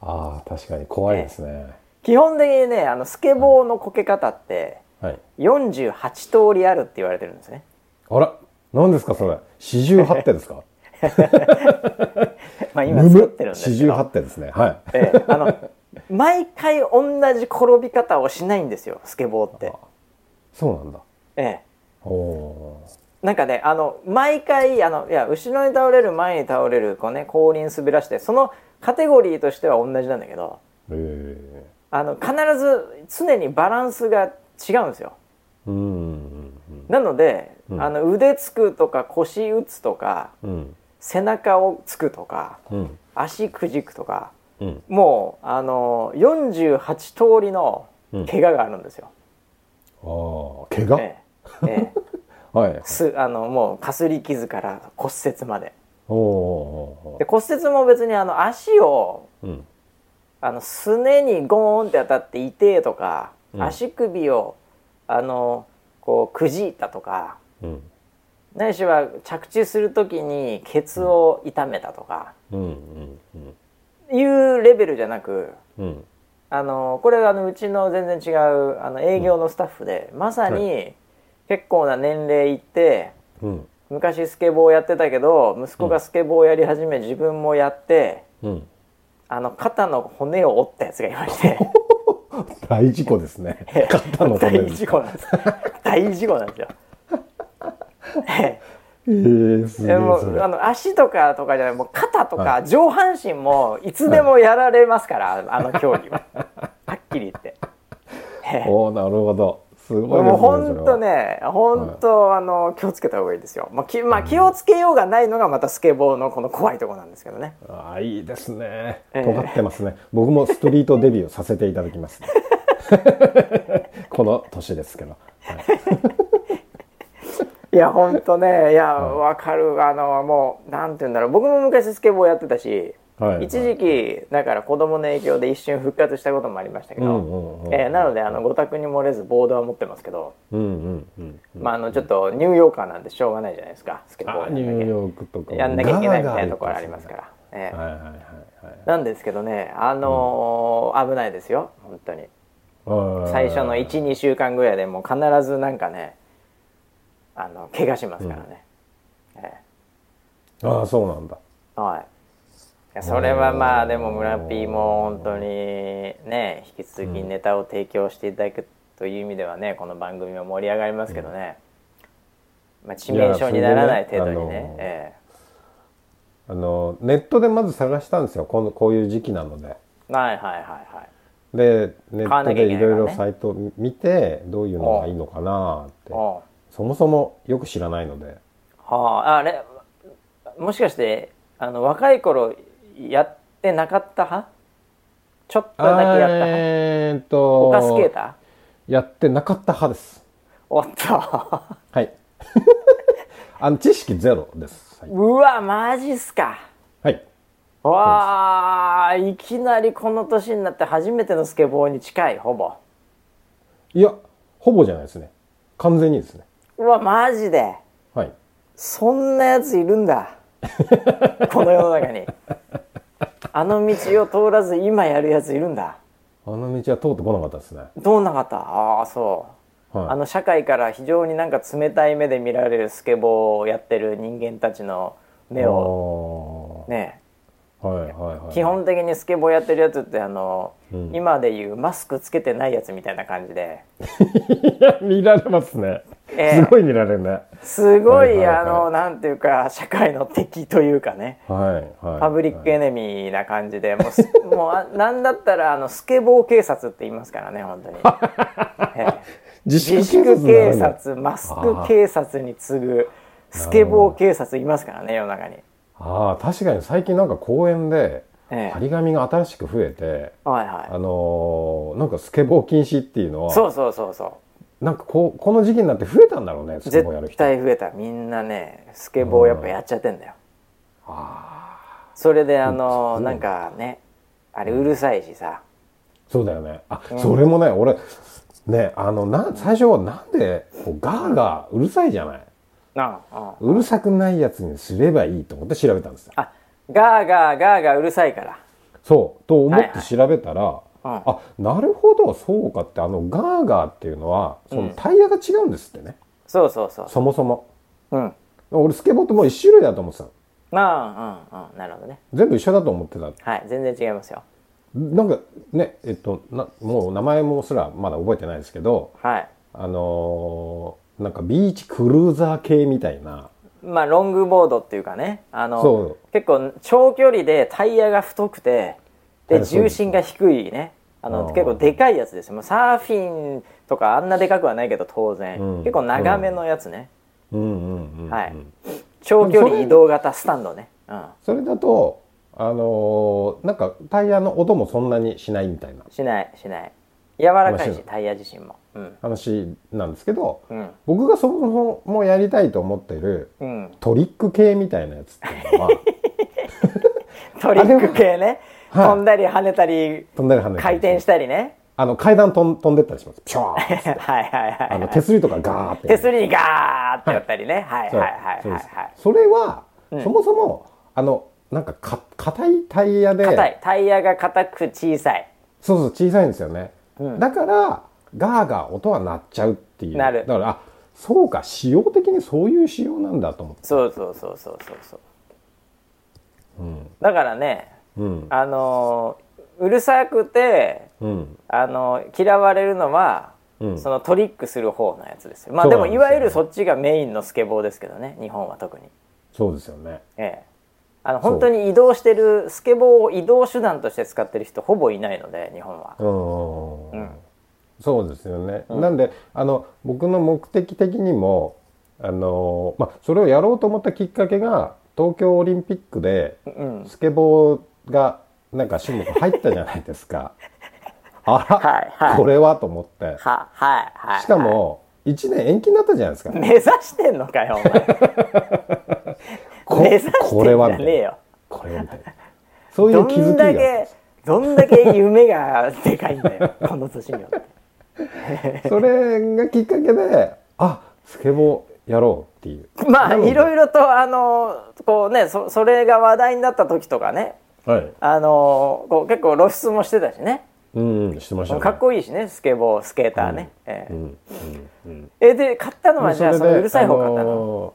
ああ確かに怖いですね、基本的にねあのスケボーのこけ方ってはい。48通りあるって言われてるんですね。あら何ですかそれ？四十八手ですか？まあ今作ってるんです四十八手ですね。はい。ええあの毎回同じ転び方をしないんですよスケボーって。そうなんだ。ええ、おおなんかねあの毎回あのいや後ろに倒れる前に倒れるこう、ね、後輪滑らしてそのカテゴリーとしては同じなんだけどー。えあの必ず常にバランスが違うんですよ。えうんうんなので、うん。あの腕つくとか腰打つとかうん。背中をつくとかうん。足くじくとかうん。もうあの48通りの怪我があるんですよ。ああ怪我、ええええ。はい。すあのもうかすり傷から骨折までで骨折も別にあの足をうん。あのすねにゴーンって当たって痛えとか、うん。足首をあのこうくじいたとかうん。ないしは着地する時にケツを痛めたとかいうレベルじゃなくあのこれあのうちの全然違うあの営業のスタッフで、まさに結構な年齢いってうん昔スケボーやってたけど息子がスケボーやり始め自分もやってうん。あの肩の骨を折ったやつがいまして。大事故ですね。肩の骨大事故なんです。大事故なんですよ。ええ。ー、すもうあの足とかとかじゃないもう肩とか上半身もい。つでもやられますから、あの競技ははっきり言って。ええおおなるほどすごいですねもう本当ね本当、あの気をつけた方がいいですよ、まあきまあ、気をつけようがないのがまたスケボーのこの怖いところなんですけどね。ああいいですね。ええ。尖ってますね、僕もストリートデビューさせていただきます、この年ですけど、はい。いや本当ねいやわかる。あのもうなんて言うんだろう。僕も昔スケボーやってたし、はい一時期だから子供の影響で一瞬復活したこともありましたけど、うんうんうんえーなのであのご託に漏れずボードは持ってますけど、うんうんうんまああのちょっとニューヨーカーなんでしょうがないじゃないですかスケボーあニューヨークとかやんなきゃいけないみたいなところありますから。えーはいはいはいはい。なんですけどねあのー危ないですよ本当に。はい。最初の12週間ぐらいでもう必ずなんかねあの怪我しますからね、えああそうなんだ。えはいそれはまあでも村 P も本当にね引き続きネタを提供していただくという意味ではねこの番組は盛り上がりますけどね、まあ、致命傷にならない程度にね。ねあのえあのネットでまず探したんですよこのこういう時期なので。えはいはいはいはい。でネットでいろいろサイトを見てどういうのがいいのかなって。そもそもよく知らないので。はああれもしかしてあの若い頃やってなかった派？ちょっとだけやった派？えーっとおかスケーター？やってなかった派です。おっと。はい。あの知識ゼロです。はい。うわマジっすか。はい。わあいきなりこの年になって初めてのスケボーに近いほぼ。いやほぼじゃないですね。完全にですね。うわマジで？はい。そんなやついるんだ。この世の中に あの道を通らず今やるやついるんだ。あの道は通ってこなかったですね。どうなかった？ああそはい。あの社会から非常になんか冷たい目で見られるスケボーをやってる人間たちの目ををね。はいはいはい基本的にスケボーやってるやつってあの、うん。今でいうマスクつけてないやつみたいな感じで。い や見られますね、ええすごい見られるね。すごい,、あのなんていうか社会の敵というかね。はいはいパブリックエネミーな感じで。もうす もうあなんだったらあのスケボー警察って言いますからね本当に、ええ。自自粛警粛警察マスク警察に次ぐスケボー警察いますからね世の中に、ああ確かに最近なんか公園でええ。張り紙が新しく増えて、はいはあのーなんかスケボー禁止っていうのはいそうそうそうそうなんかこうこの時期になって増えたんだろうねスケボーやる絶人対増えた。みんなねスケボーやっぱやっちゃってんだよ。あそれであのうん。なんかねあれうるさいしさ。そうだよね。あ、それもね俺ねあのな最初はなんでこうガーガーうるさいじゃない？なあ、うんうるさくないやつにすればいいと思って調べたんですよ。あガーガーガーガーうるさいから。そうと思っはいはい。て調べたら、うんあなるほど。そうかってあのガーガーっていうのはそのタイヤが違うんですってね、そうそうそうそもそも。うん。俺スケボーってもう一種類だと思ってたの。まあうんうん。なるほどね。全部一緒だと思ってた。はい全然違いますよ。なんかねえっとなもう名前もすらまだ覚えてないですけどはい。あのーなんかビーチクルーザー系みたいな。まあロングボードっていうかね。あの結構長距離でタイヤが太くてで重心が低いねあの結構でかいやつですよ。サーフィンとかあんなでかくはないけど当然、うん。結構長めのやつね、うん。はい。長距離移動型スタンドね。うん。それだとあのーなんかタイヤの音もそんなにしないみたいな。しないしない。柔らかいしタイヤ自身も。うん。話なんですけど、うん。僕がそもそもやりたいと思ってるうん。トリック系みたいなやつっていうのは トリック系ね。はい飛んだり跳ねたり飛んだり跳ねたり回転したりね。あの階段飛ん飛んでったりします。ピョーンはいはいはいあのはい手すりとかガーって手すりにガーってやったりね。はいはいはいはいはい。それは、うん。そもそもあのなんかか硬いタイヤで硬い。タイヤが硬く小さい。そうそう小さいんですよね、うん。だからガーガー音は鳴っちゃうっていう。なる。だからあそうか仕様的にそういう仕様なんだと思って。そうそうそうそうそうそう。うん。だからねうん。あのーうるさくてうん。あのー嫌われるのは、うん。そのトリックする方のやつですよ。まあでもいわゆるそっちがメインのスケボーですけどね日本は特に。そうですよね。ええ。あの本当に移動してるスケボーを移動手段として使ってる人ほぼいないので日本は。うん、うん。そうですよね、なんであの僕の目的的にもあの、まあ、それをやろうと思ったきっかけが東京オリンピックでうん。スケボーがなんか種目入ったじゃないですか。あら、はいはい。これはと思って。ははいはいしかも1年延期になったじゃないですか。目指してんのかよお前。こ目指してんじゃねえよ。これはみたいな。そういどう気づんだきがけどんだけ夢がでかいんだよ この年によって。それがきっかけであスケボーやろうっていう。まあいろいろとあのこうねそそれが話題になった時とかねはい。あのこう結構露出もしてたしね。うんうんしてましたね。かっこいいしねスケボースケーターね、ええ。うんうんうん。えで買ったのはじゃあそのうるさい方買ったの、の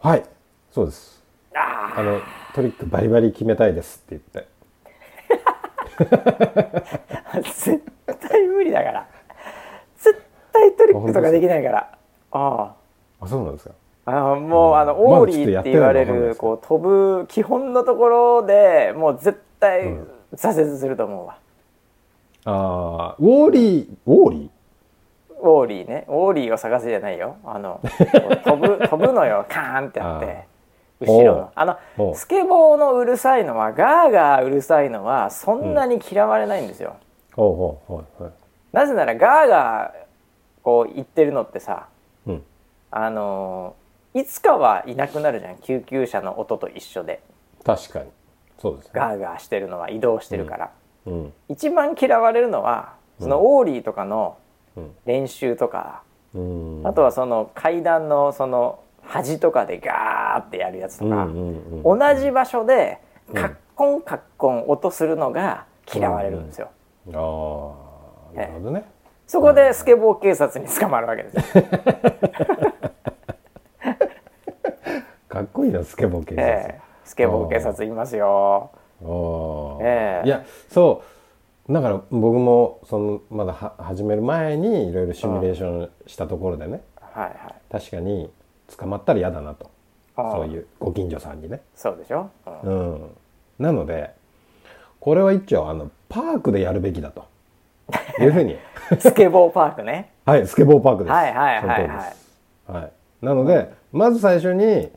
はい。そうです。ああのトリックバリバリ決めたいですって言って。あ絶対無理だから。絶対トリックとかできないから。ああそうなんですかあもうあのオーリーって言われるこう飛ぶ基本のところでもう絶対うん。挫折すると思うわ、あーウォーリーウォーリオーリーね。オーリーを探せじゃないよ。あの飛ぶ 飛ぶのよ。カーンってやって。後ろの。あのスケボーのうるさいのはガーガーうるさいのはそんなに嫌われないんですよ、うほうほうはい。なぜならガーガーこう言ってるのってさうん。あのーいつかはいなくなるじゃん。救急車の音と一緒で。確かに。そうですね。ガーガーしてるのは移動してるから、うん。一番嫌われるのはそのオーリーとかのうん。練習とか、うん。あとはその階段のその端とかでガーってやるやつとか、うんうんうん同じ場所でん。カッコンカッコン音するのが嫌われるんですよ。ああなるほどね。そこでスケボー警察に捕まるわけですよ、かっこいいなスケボー警察、ええスケボー警察いますよ。ええ。いやそう。だから僕もそのまだは始める前にいろいろシミュレーションしたところでね。はいはい。確かに捕まったら嫌だなと。そういうご近所さんにね。そうでしょ、うん。うん。なのでこれは一応あのパークでやるべきだと。いうふうに。スケボーパークね。はいスケボーパークです。はいはいはいはい。はい。なのでまず最初に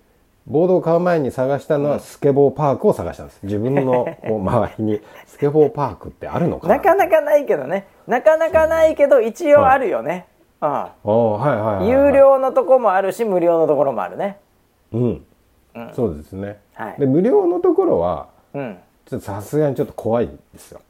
ボードを買う前に探したのはスケボーパークを探したんです。自分の周りに スケボーパークってあるのかな。なかなかないけどね。なかなかないけど一応あるよね、はい。はいはい、はい、うん、有料のとこもあるし無料のところもあるね。うん、そうですね、はい。で無料のところはうん。ちょっとさすがにちょっと怖いですよ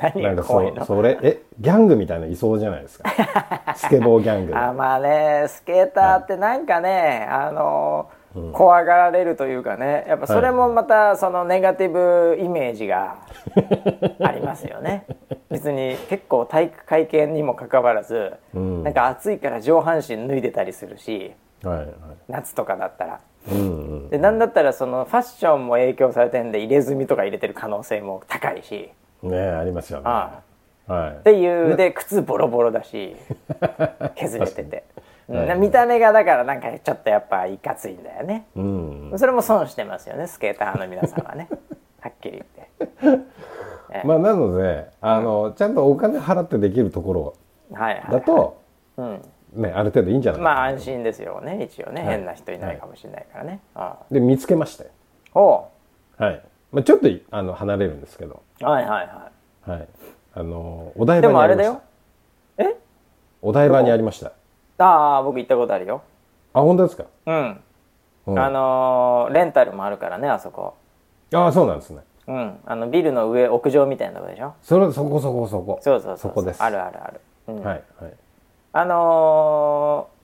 何なんかそそれ？えギャングみたいないそうじゃないですか。スケボーギャング。あまあねスケーターってなんかね、あの怖がられるというかねやっぱそれもまたそのネガティブイメージが ありますよね。別に結構体育会系にもかかわらず、ん。なんか暑いから上半身脱いでたりするしはいはい。夏とかだったら。うんうん。でなんだったらそのファッションも影響されてんで入れ墨とか入れてる可能性も高いしねありますよね。あはい。っていうで靴ボロボロだし 削れてて、うん。はい。見た目がだからなんかちょっとやっぱいかついんだよね。うん。それも損してますよねスケーターの皆さんはね。はっきり言って。まあなのであの、ちゃんとお金払ってできるところはいはいだと、うん、ねある程度いいんじゃないまあ安心ですよね一応ね、はい。変な人いないかもしれないからね、あで見つけましたよ。あおはい、まあ、ちょっとあの離れるんですけど。うはいはいははい。あのお台いで場にありました。もあれだよ。え？お台場にありました。ああ僕行ったことあるよ。あ本当ですか、うん、うん。あのーレンタルもあるからねあそこ。ああそうなんですね。うん。あのビルの上屋上みたいなとこでしょ？それそこそこそこ。そうそうそうそこです。あるあるある、うん。はいはい。あのー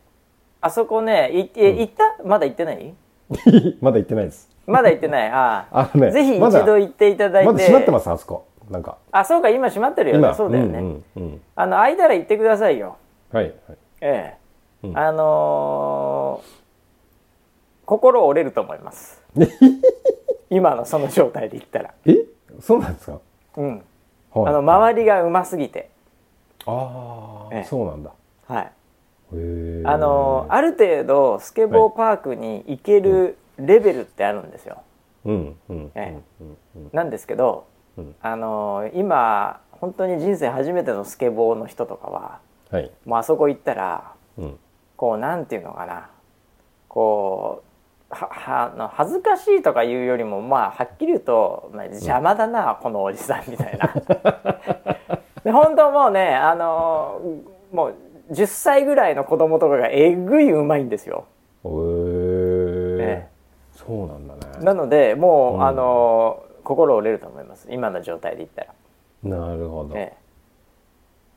あそこねいえ行った？まだ行ってない？まだ行ってないですまだ行ってない。ああ。あのねぜひ一度行っていただいて、まだ閉まってますあそこ。なんか。あそうか今閉まってるよね。今。そうだよね、うんうんうん。あの空いたら行ってくださいよ。はいはい。ええ、うん。あのー心折れると思います。今のその状態で行ったら。え？そうなんですか？うん。はい。あの周りがうますぎて。ああ、ええ。そうなんだ。はい。あのある程度スケボーパークに行けるレベルってあるんですよ、なんですけど、うん。あの今本当に人生初めてのスケボーの人とかははい。もうあそこ行ったらうん。こうなんていうのかな。こうははあの恥ずかしいとかいうよりもまあはっきり言うと、まあ、邪魔だな、このおじさんみたいな。で本当もうねあのもう10歳ぐらいの子供とかがえぐいうまいんですよ。へええそうなんだね。なのでもう、うん。あの心折れると思います。今の状態で言ったら。なるほど、ええ。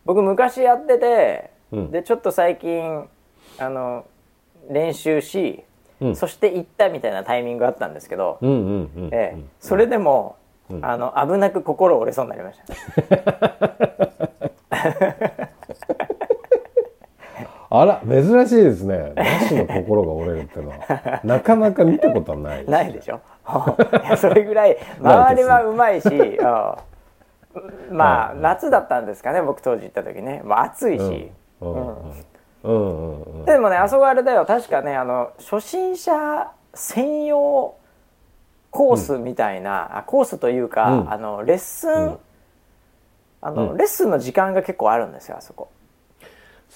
僕昔やってて、うん。でちょっと最近あの練習し、うん。そして行ったみたいなタイミングがあったんですけど、それでも、うん。あの危なく心折れそうになりました。あら珍しいですね。ナシの心が折れるっていうのは。なかなか見たことはないですね。ないでしょ？いやそれぐらい周りはうまいし、うん。まあ、はい夏だったんですかね僕当時行った時ね、まあ、暑いし、うん。うん。うん。うんうんでもねあそこあれだよ。確かねあの初心者専用コースみたいな、あコースというか、うん。あのレッスン、うん。あのうんレッスンの時間が結構あるんですよあそこ。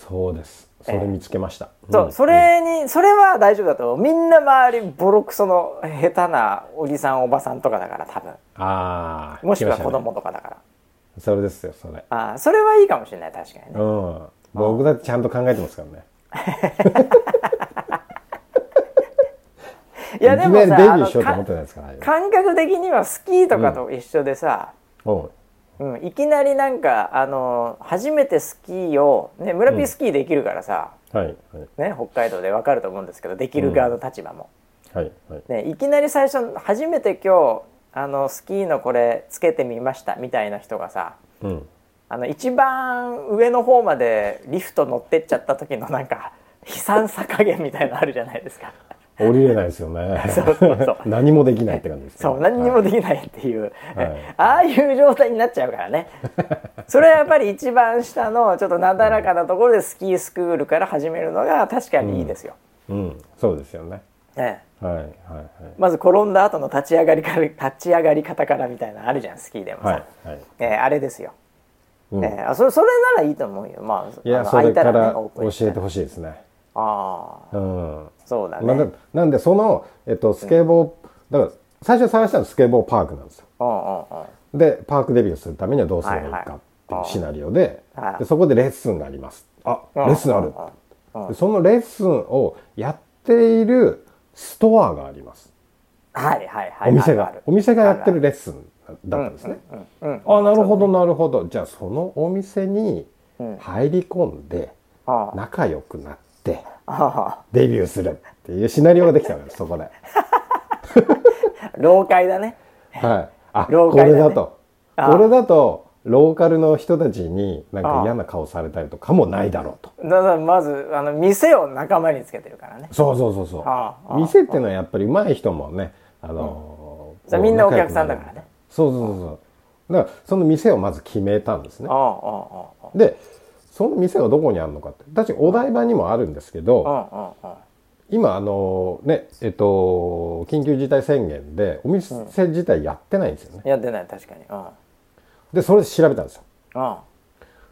そうです。それ見つけました、そう、ん。それにそれは大丈夫だとみんな周りボロクソの下手なおじさんおばさんとかだから多分。ああもしくは子供とかだから、それですよそれ。あそれはいいかもしれない確かにね。うん。僕だってちゃんと考えてますからね。いやでもさ感覚的にはスキーとかと一緒でさ、おううんいきなりなんかあの初めてスキーを、ね、村ピースキーできるからさ、はいはい。ね、北海道でわかると思うんですけどできる側の立場も、はいはい。ね、いきなり最初初めて今日あのスキーのこれつけてみましたみたいな人がさうん。あの一番上の方までリフト乗ってっちゃった時のなんか悲惨さ加減みたいなのあるじゃないですか。降りれないですよね。そうそうそう。何もできないって感じですね。そう何にもではいきないっていう、はい。ああいう状態になっちゃうからね。それはやっぱり一番下のちょっとなだらかなところでスキースクールから始めるのが確かにいいですよ、うん。そうですよね。ええ。はいはいはい。まず転んだ後の立ち上がりから立ち上がり方からみたいなのあるじゃんスキーでもさ、はいはいええあれですよ、うん。ええあそれそれならいいと思うよ。まあいやそれから空いたね教えてほしいですねああうん。そうだね、まあ、ななんでその、えっと、スケボー、だから最初探したのはスケボーパークなんですよ。うんうんうん。でパークデビューするためにはどうすればいいはいはいかっていうシナリオで,、はいでそこでレッスンがあります。あレッスンある、うんでそのレッスンをやっているストアがあります。はいはいはいお店が。あるお店がやってるレッスンだったんですね、うんうんあなるほどなるほど。じゃあそのお店にうん。入り込んであ仲良くなってあデビューするっていうシナリオができたわけですそこで。老会だねはい。あ、ねれだと。あこれだと、ローカルの人たちになんか嫌な顔されたりとかもないだろうと。だからまずあの店を仲間につけてるからねそうそうそうそう。ああ店っていうのはやっぱり上手い人もね、あのーそれみんなお客さんだからね。そうそうそうそう。だからその店をまず決めたんですねあ。あああで、その店がどこにあるのかって。確かにお台場にもあるんですけど、ああああ今あのね、えっと、緊急事態宣言でお店自体やってないんですよね。やってない確かにうんで、それで調べたんですよ。あ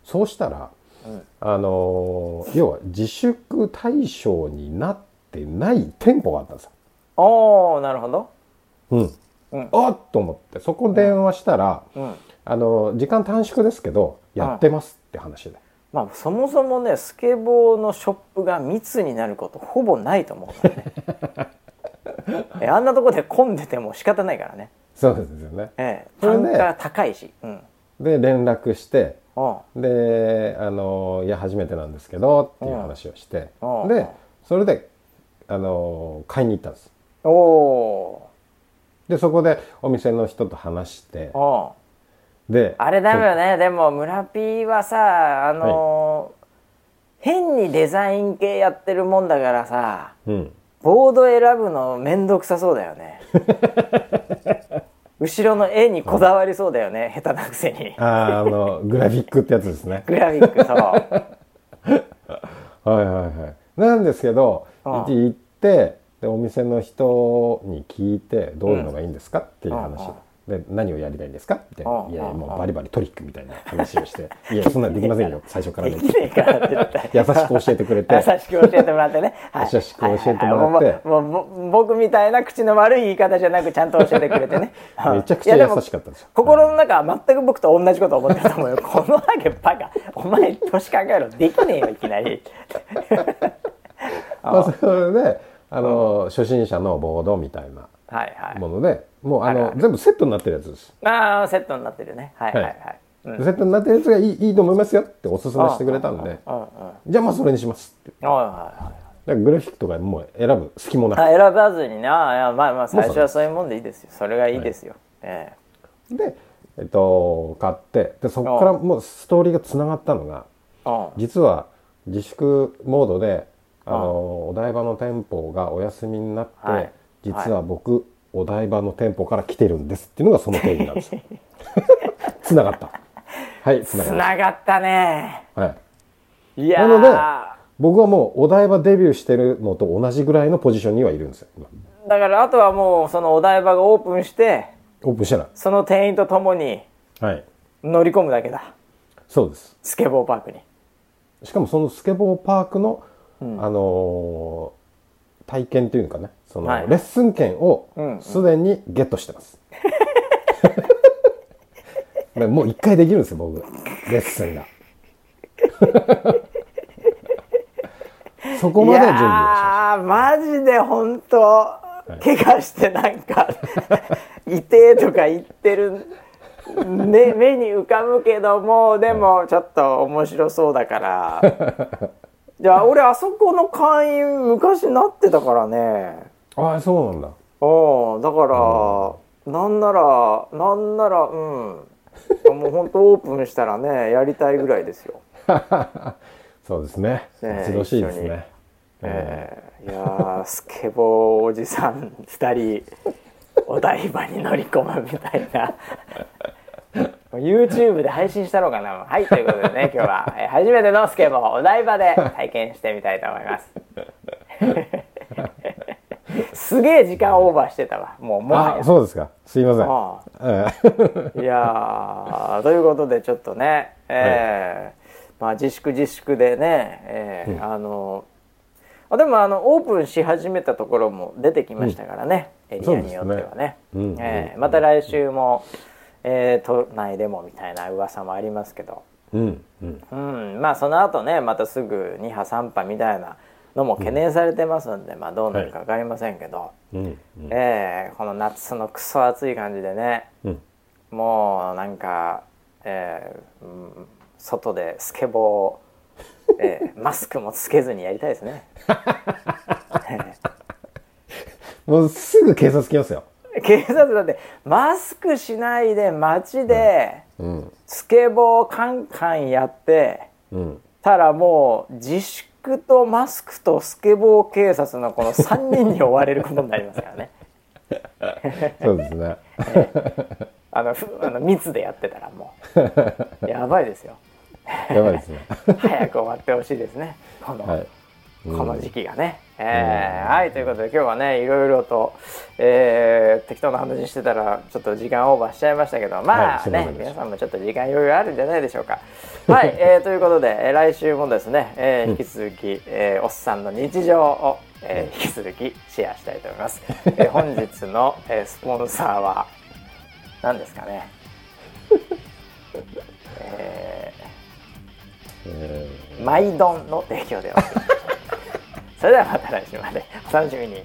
そうしたら、あのー要は自粛対象になってない店舗があったんですよ。あおーなるほどうん。うんあっと思ってそこ電話したら、うんあのー時間短縮ですけどやってますって話で。まあそもそもねスケボーのショップが密になることほぼないと思うからね。えあんなとこで混んでても仕方ないからね。そうですよね。ええ単価高いし。うん。で連絡してうん。であのーいや初めてなんですけどっていう話をしてうん。でそれであのー買いに行ったんです。おおでそこでお店の人と話してーおーであれだよね。でも村 P はさあのー変にデザイン系やってるもんだからさうん。ボード選ぶのめんどくさそうだよね。後ろの絵にこだわりそうだよね下手なくせに。あーあのグラフィックってやつですね。グラフィックそう。はいはいはい。なんですけど、ああ行って、で、お店の人に聞いて、どういうのがいいんですかっていう話。あを。で、何をやりたいんですか？って。いやいや、あもうバリバリトリックみたいな話をして、いや、そんなんできませんよ、最初からね。できねえから絶対優しく教えてくれて、優しく教えてもらってね、は い優しく教えてもらって。もう僕みたいな口の悪い言い方じゃなくちゃんと教えてくれてね。めちゃくちゃ優しかったです。よ。心の中は全く僕と同じこと思ってると思うよ。このハゲバカ。お前年考えろ。できねえよいきなり。まあ、それで、あの、初心者のボードみたいなはいはい。もので、もう、あのあるあ、る。全部セットになってるやつです。ああセットになってるね。はいはいはい、うん。セットになってるやつがいいいいと思いますよっておすすめしてくれたんで、じゃあまあそれにしますって。はいはいはい。だからグラフィックとかもう選ぶ隙もなく。あ選ばずにね。あまあまあ最初はそういうもんでいいですよ。それがいいですよ、えで、えっと、買って。でそこからもうストーリーがつながったのが実は自粛モードであのお台場の店舗がお休みになって、はい実は僕、お台場の店舗から来てるんですっていうのがその定義なんですよ。つながった。はいつなつがっながったね。た、はい、いやー。なので僕はもうお台場デビューしてるのと同じぐらいのポジションにはいるんですよ今。だからあとはもうそのお台場がオープンしてオープンしてない。その店員と共にはい。乗り込むだけだ。そうです。スケボーパークに。しかもそのスケボーパークの、あのー体験というかねその、はい。レッスン券をすでにゲットしてます、でもう一回できるんですよ僕。レッスンが。そこまでは準備をしまやーマジで本当怪我してなんか痛えとか言ってる、ね、目に浮かぶけどもでもちょっと面白そうだから じゃあ俺あそこの会員昔なってたからね。ああそうなんだ。うんだからなんならなんならうん。もう本当オープンしたらねやりたいぐらいですよ。そうですね。ねしいですね。えーいやースケボーおじさん2人お台場に乗り込むみたいな YouTube で配信したのかな。はいということでね 今日はえー初めてのスケボーお台場で体験してみたいと思います。すげえ時間オーバーしてたわ。もうもはや。あそうですか。すいません。あええ。いやーということでちょっとね、えーまあ、自粛自粛でね、えーあのあでもあのオープンし始めたところも出てきましたからね、エリアによってはね。ね。うんえまた来週も、えー都内でもみたいな噂もありますけど、うんうん。うん、まあその後ねまたすぐ2波3波みたいなのも懸念されてますんで、まあどうなるか分かりませんけど、うんうん。えーこの夏のクソ暑い感じでね、うん。もうなんか、えーうん外でスケボー、えー マスクもつけずにやりたいですね。もうすぐ警察来ますよ警察だってマスクしないで街でうん。スケボーカンカンやってうん。たらもう自粛とマスクとスケボー警察のこの3人に追われることになりますからね。そうですね。あのふあの密でやってたらもう。やばいですよ。やばいですね。早く終わってほしいですね。この、はいこの時期がね。えーはいということで今日はねいろいろと、えー適当な話してたらちょっと時間オーバーしちゃいましたけどまあね、はい皆さんもちょっと時間余裕あるんじゃないでしょうか。はい、えーということで、えー来週もですね、えー引き続き、えーおっさんの日常を、えー引き続きシェアしたいと思います。えー本日の、えースポンサーは何ですかね？ええー、マイドンの提供でお送りしますそれではまた来週までお楽しみに。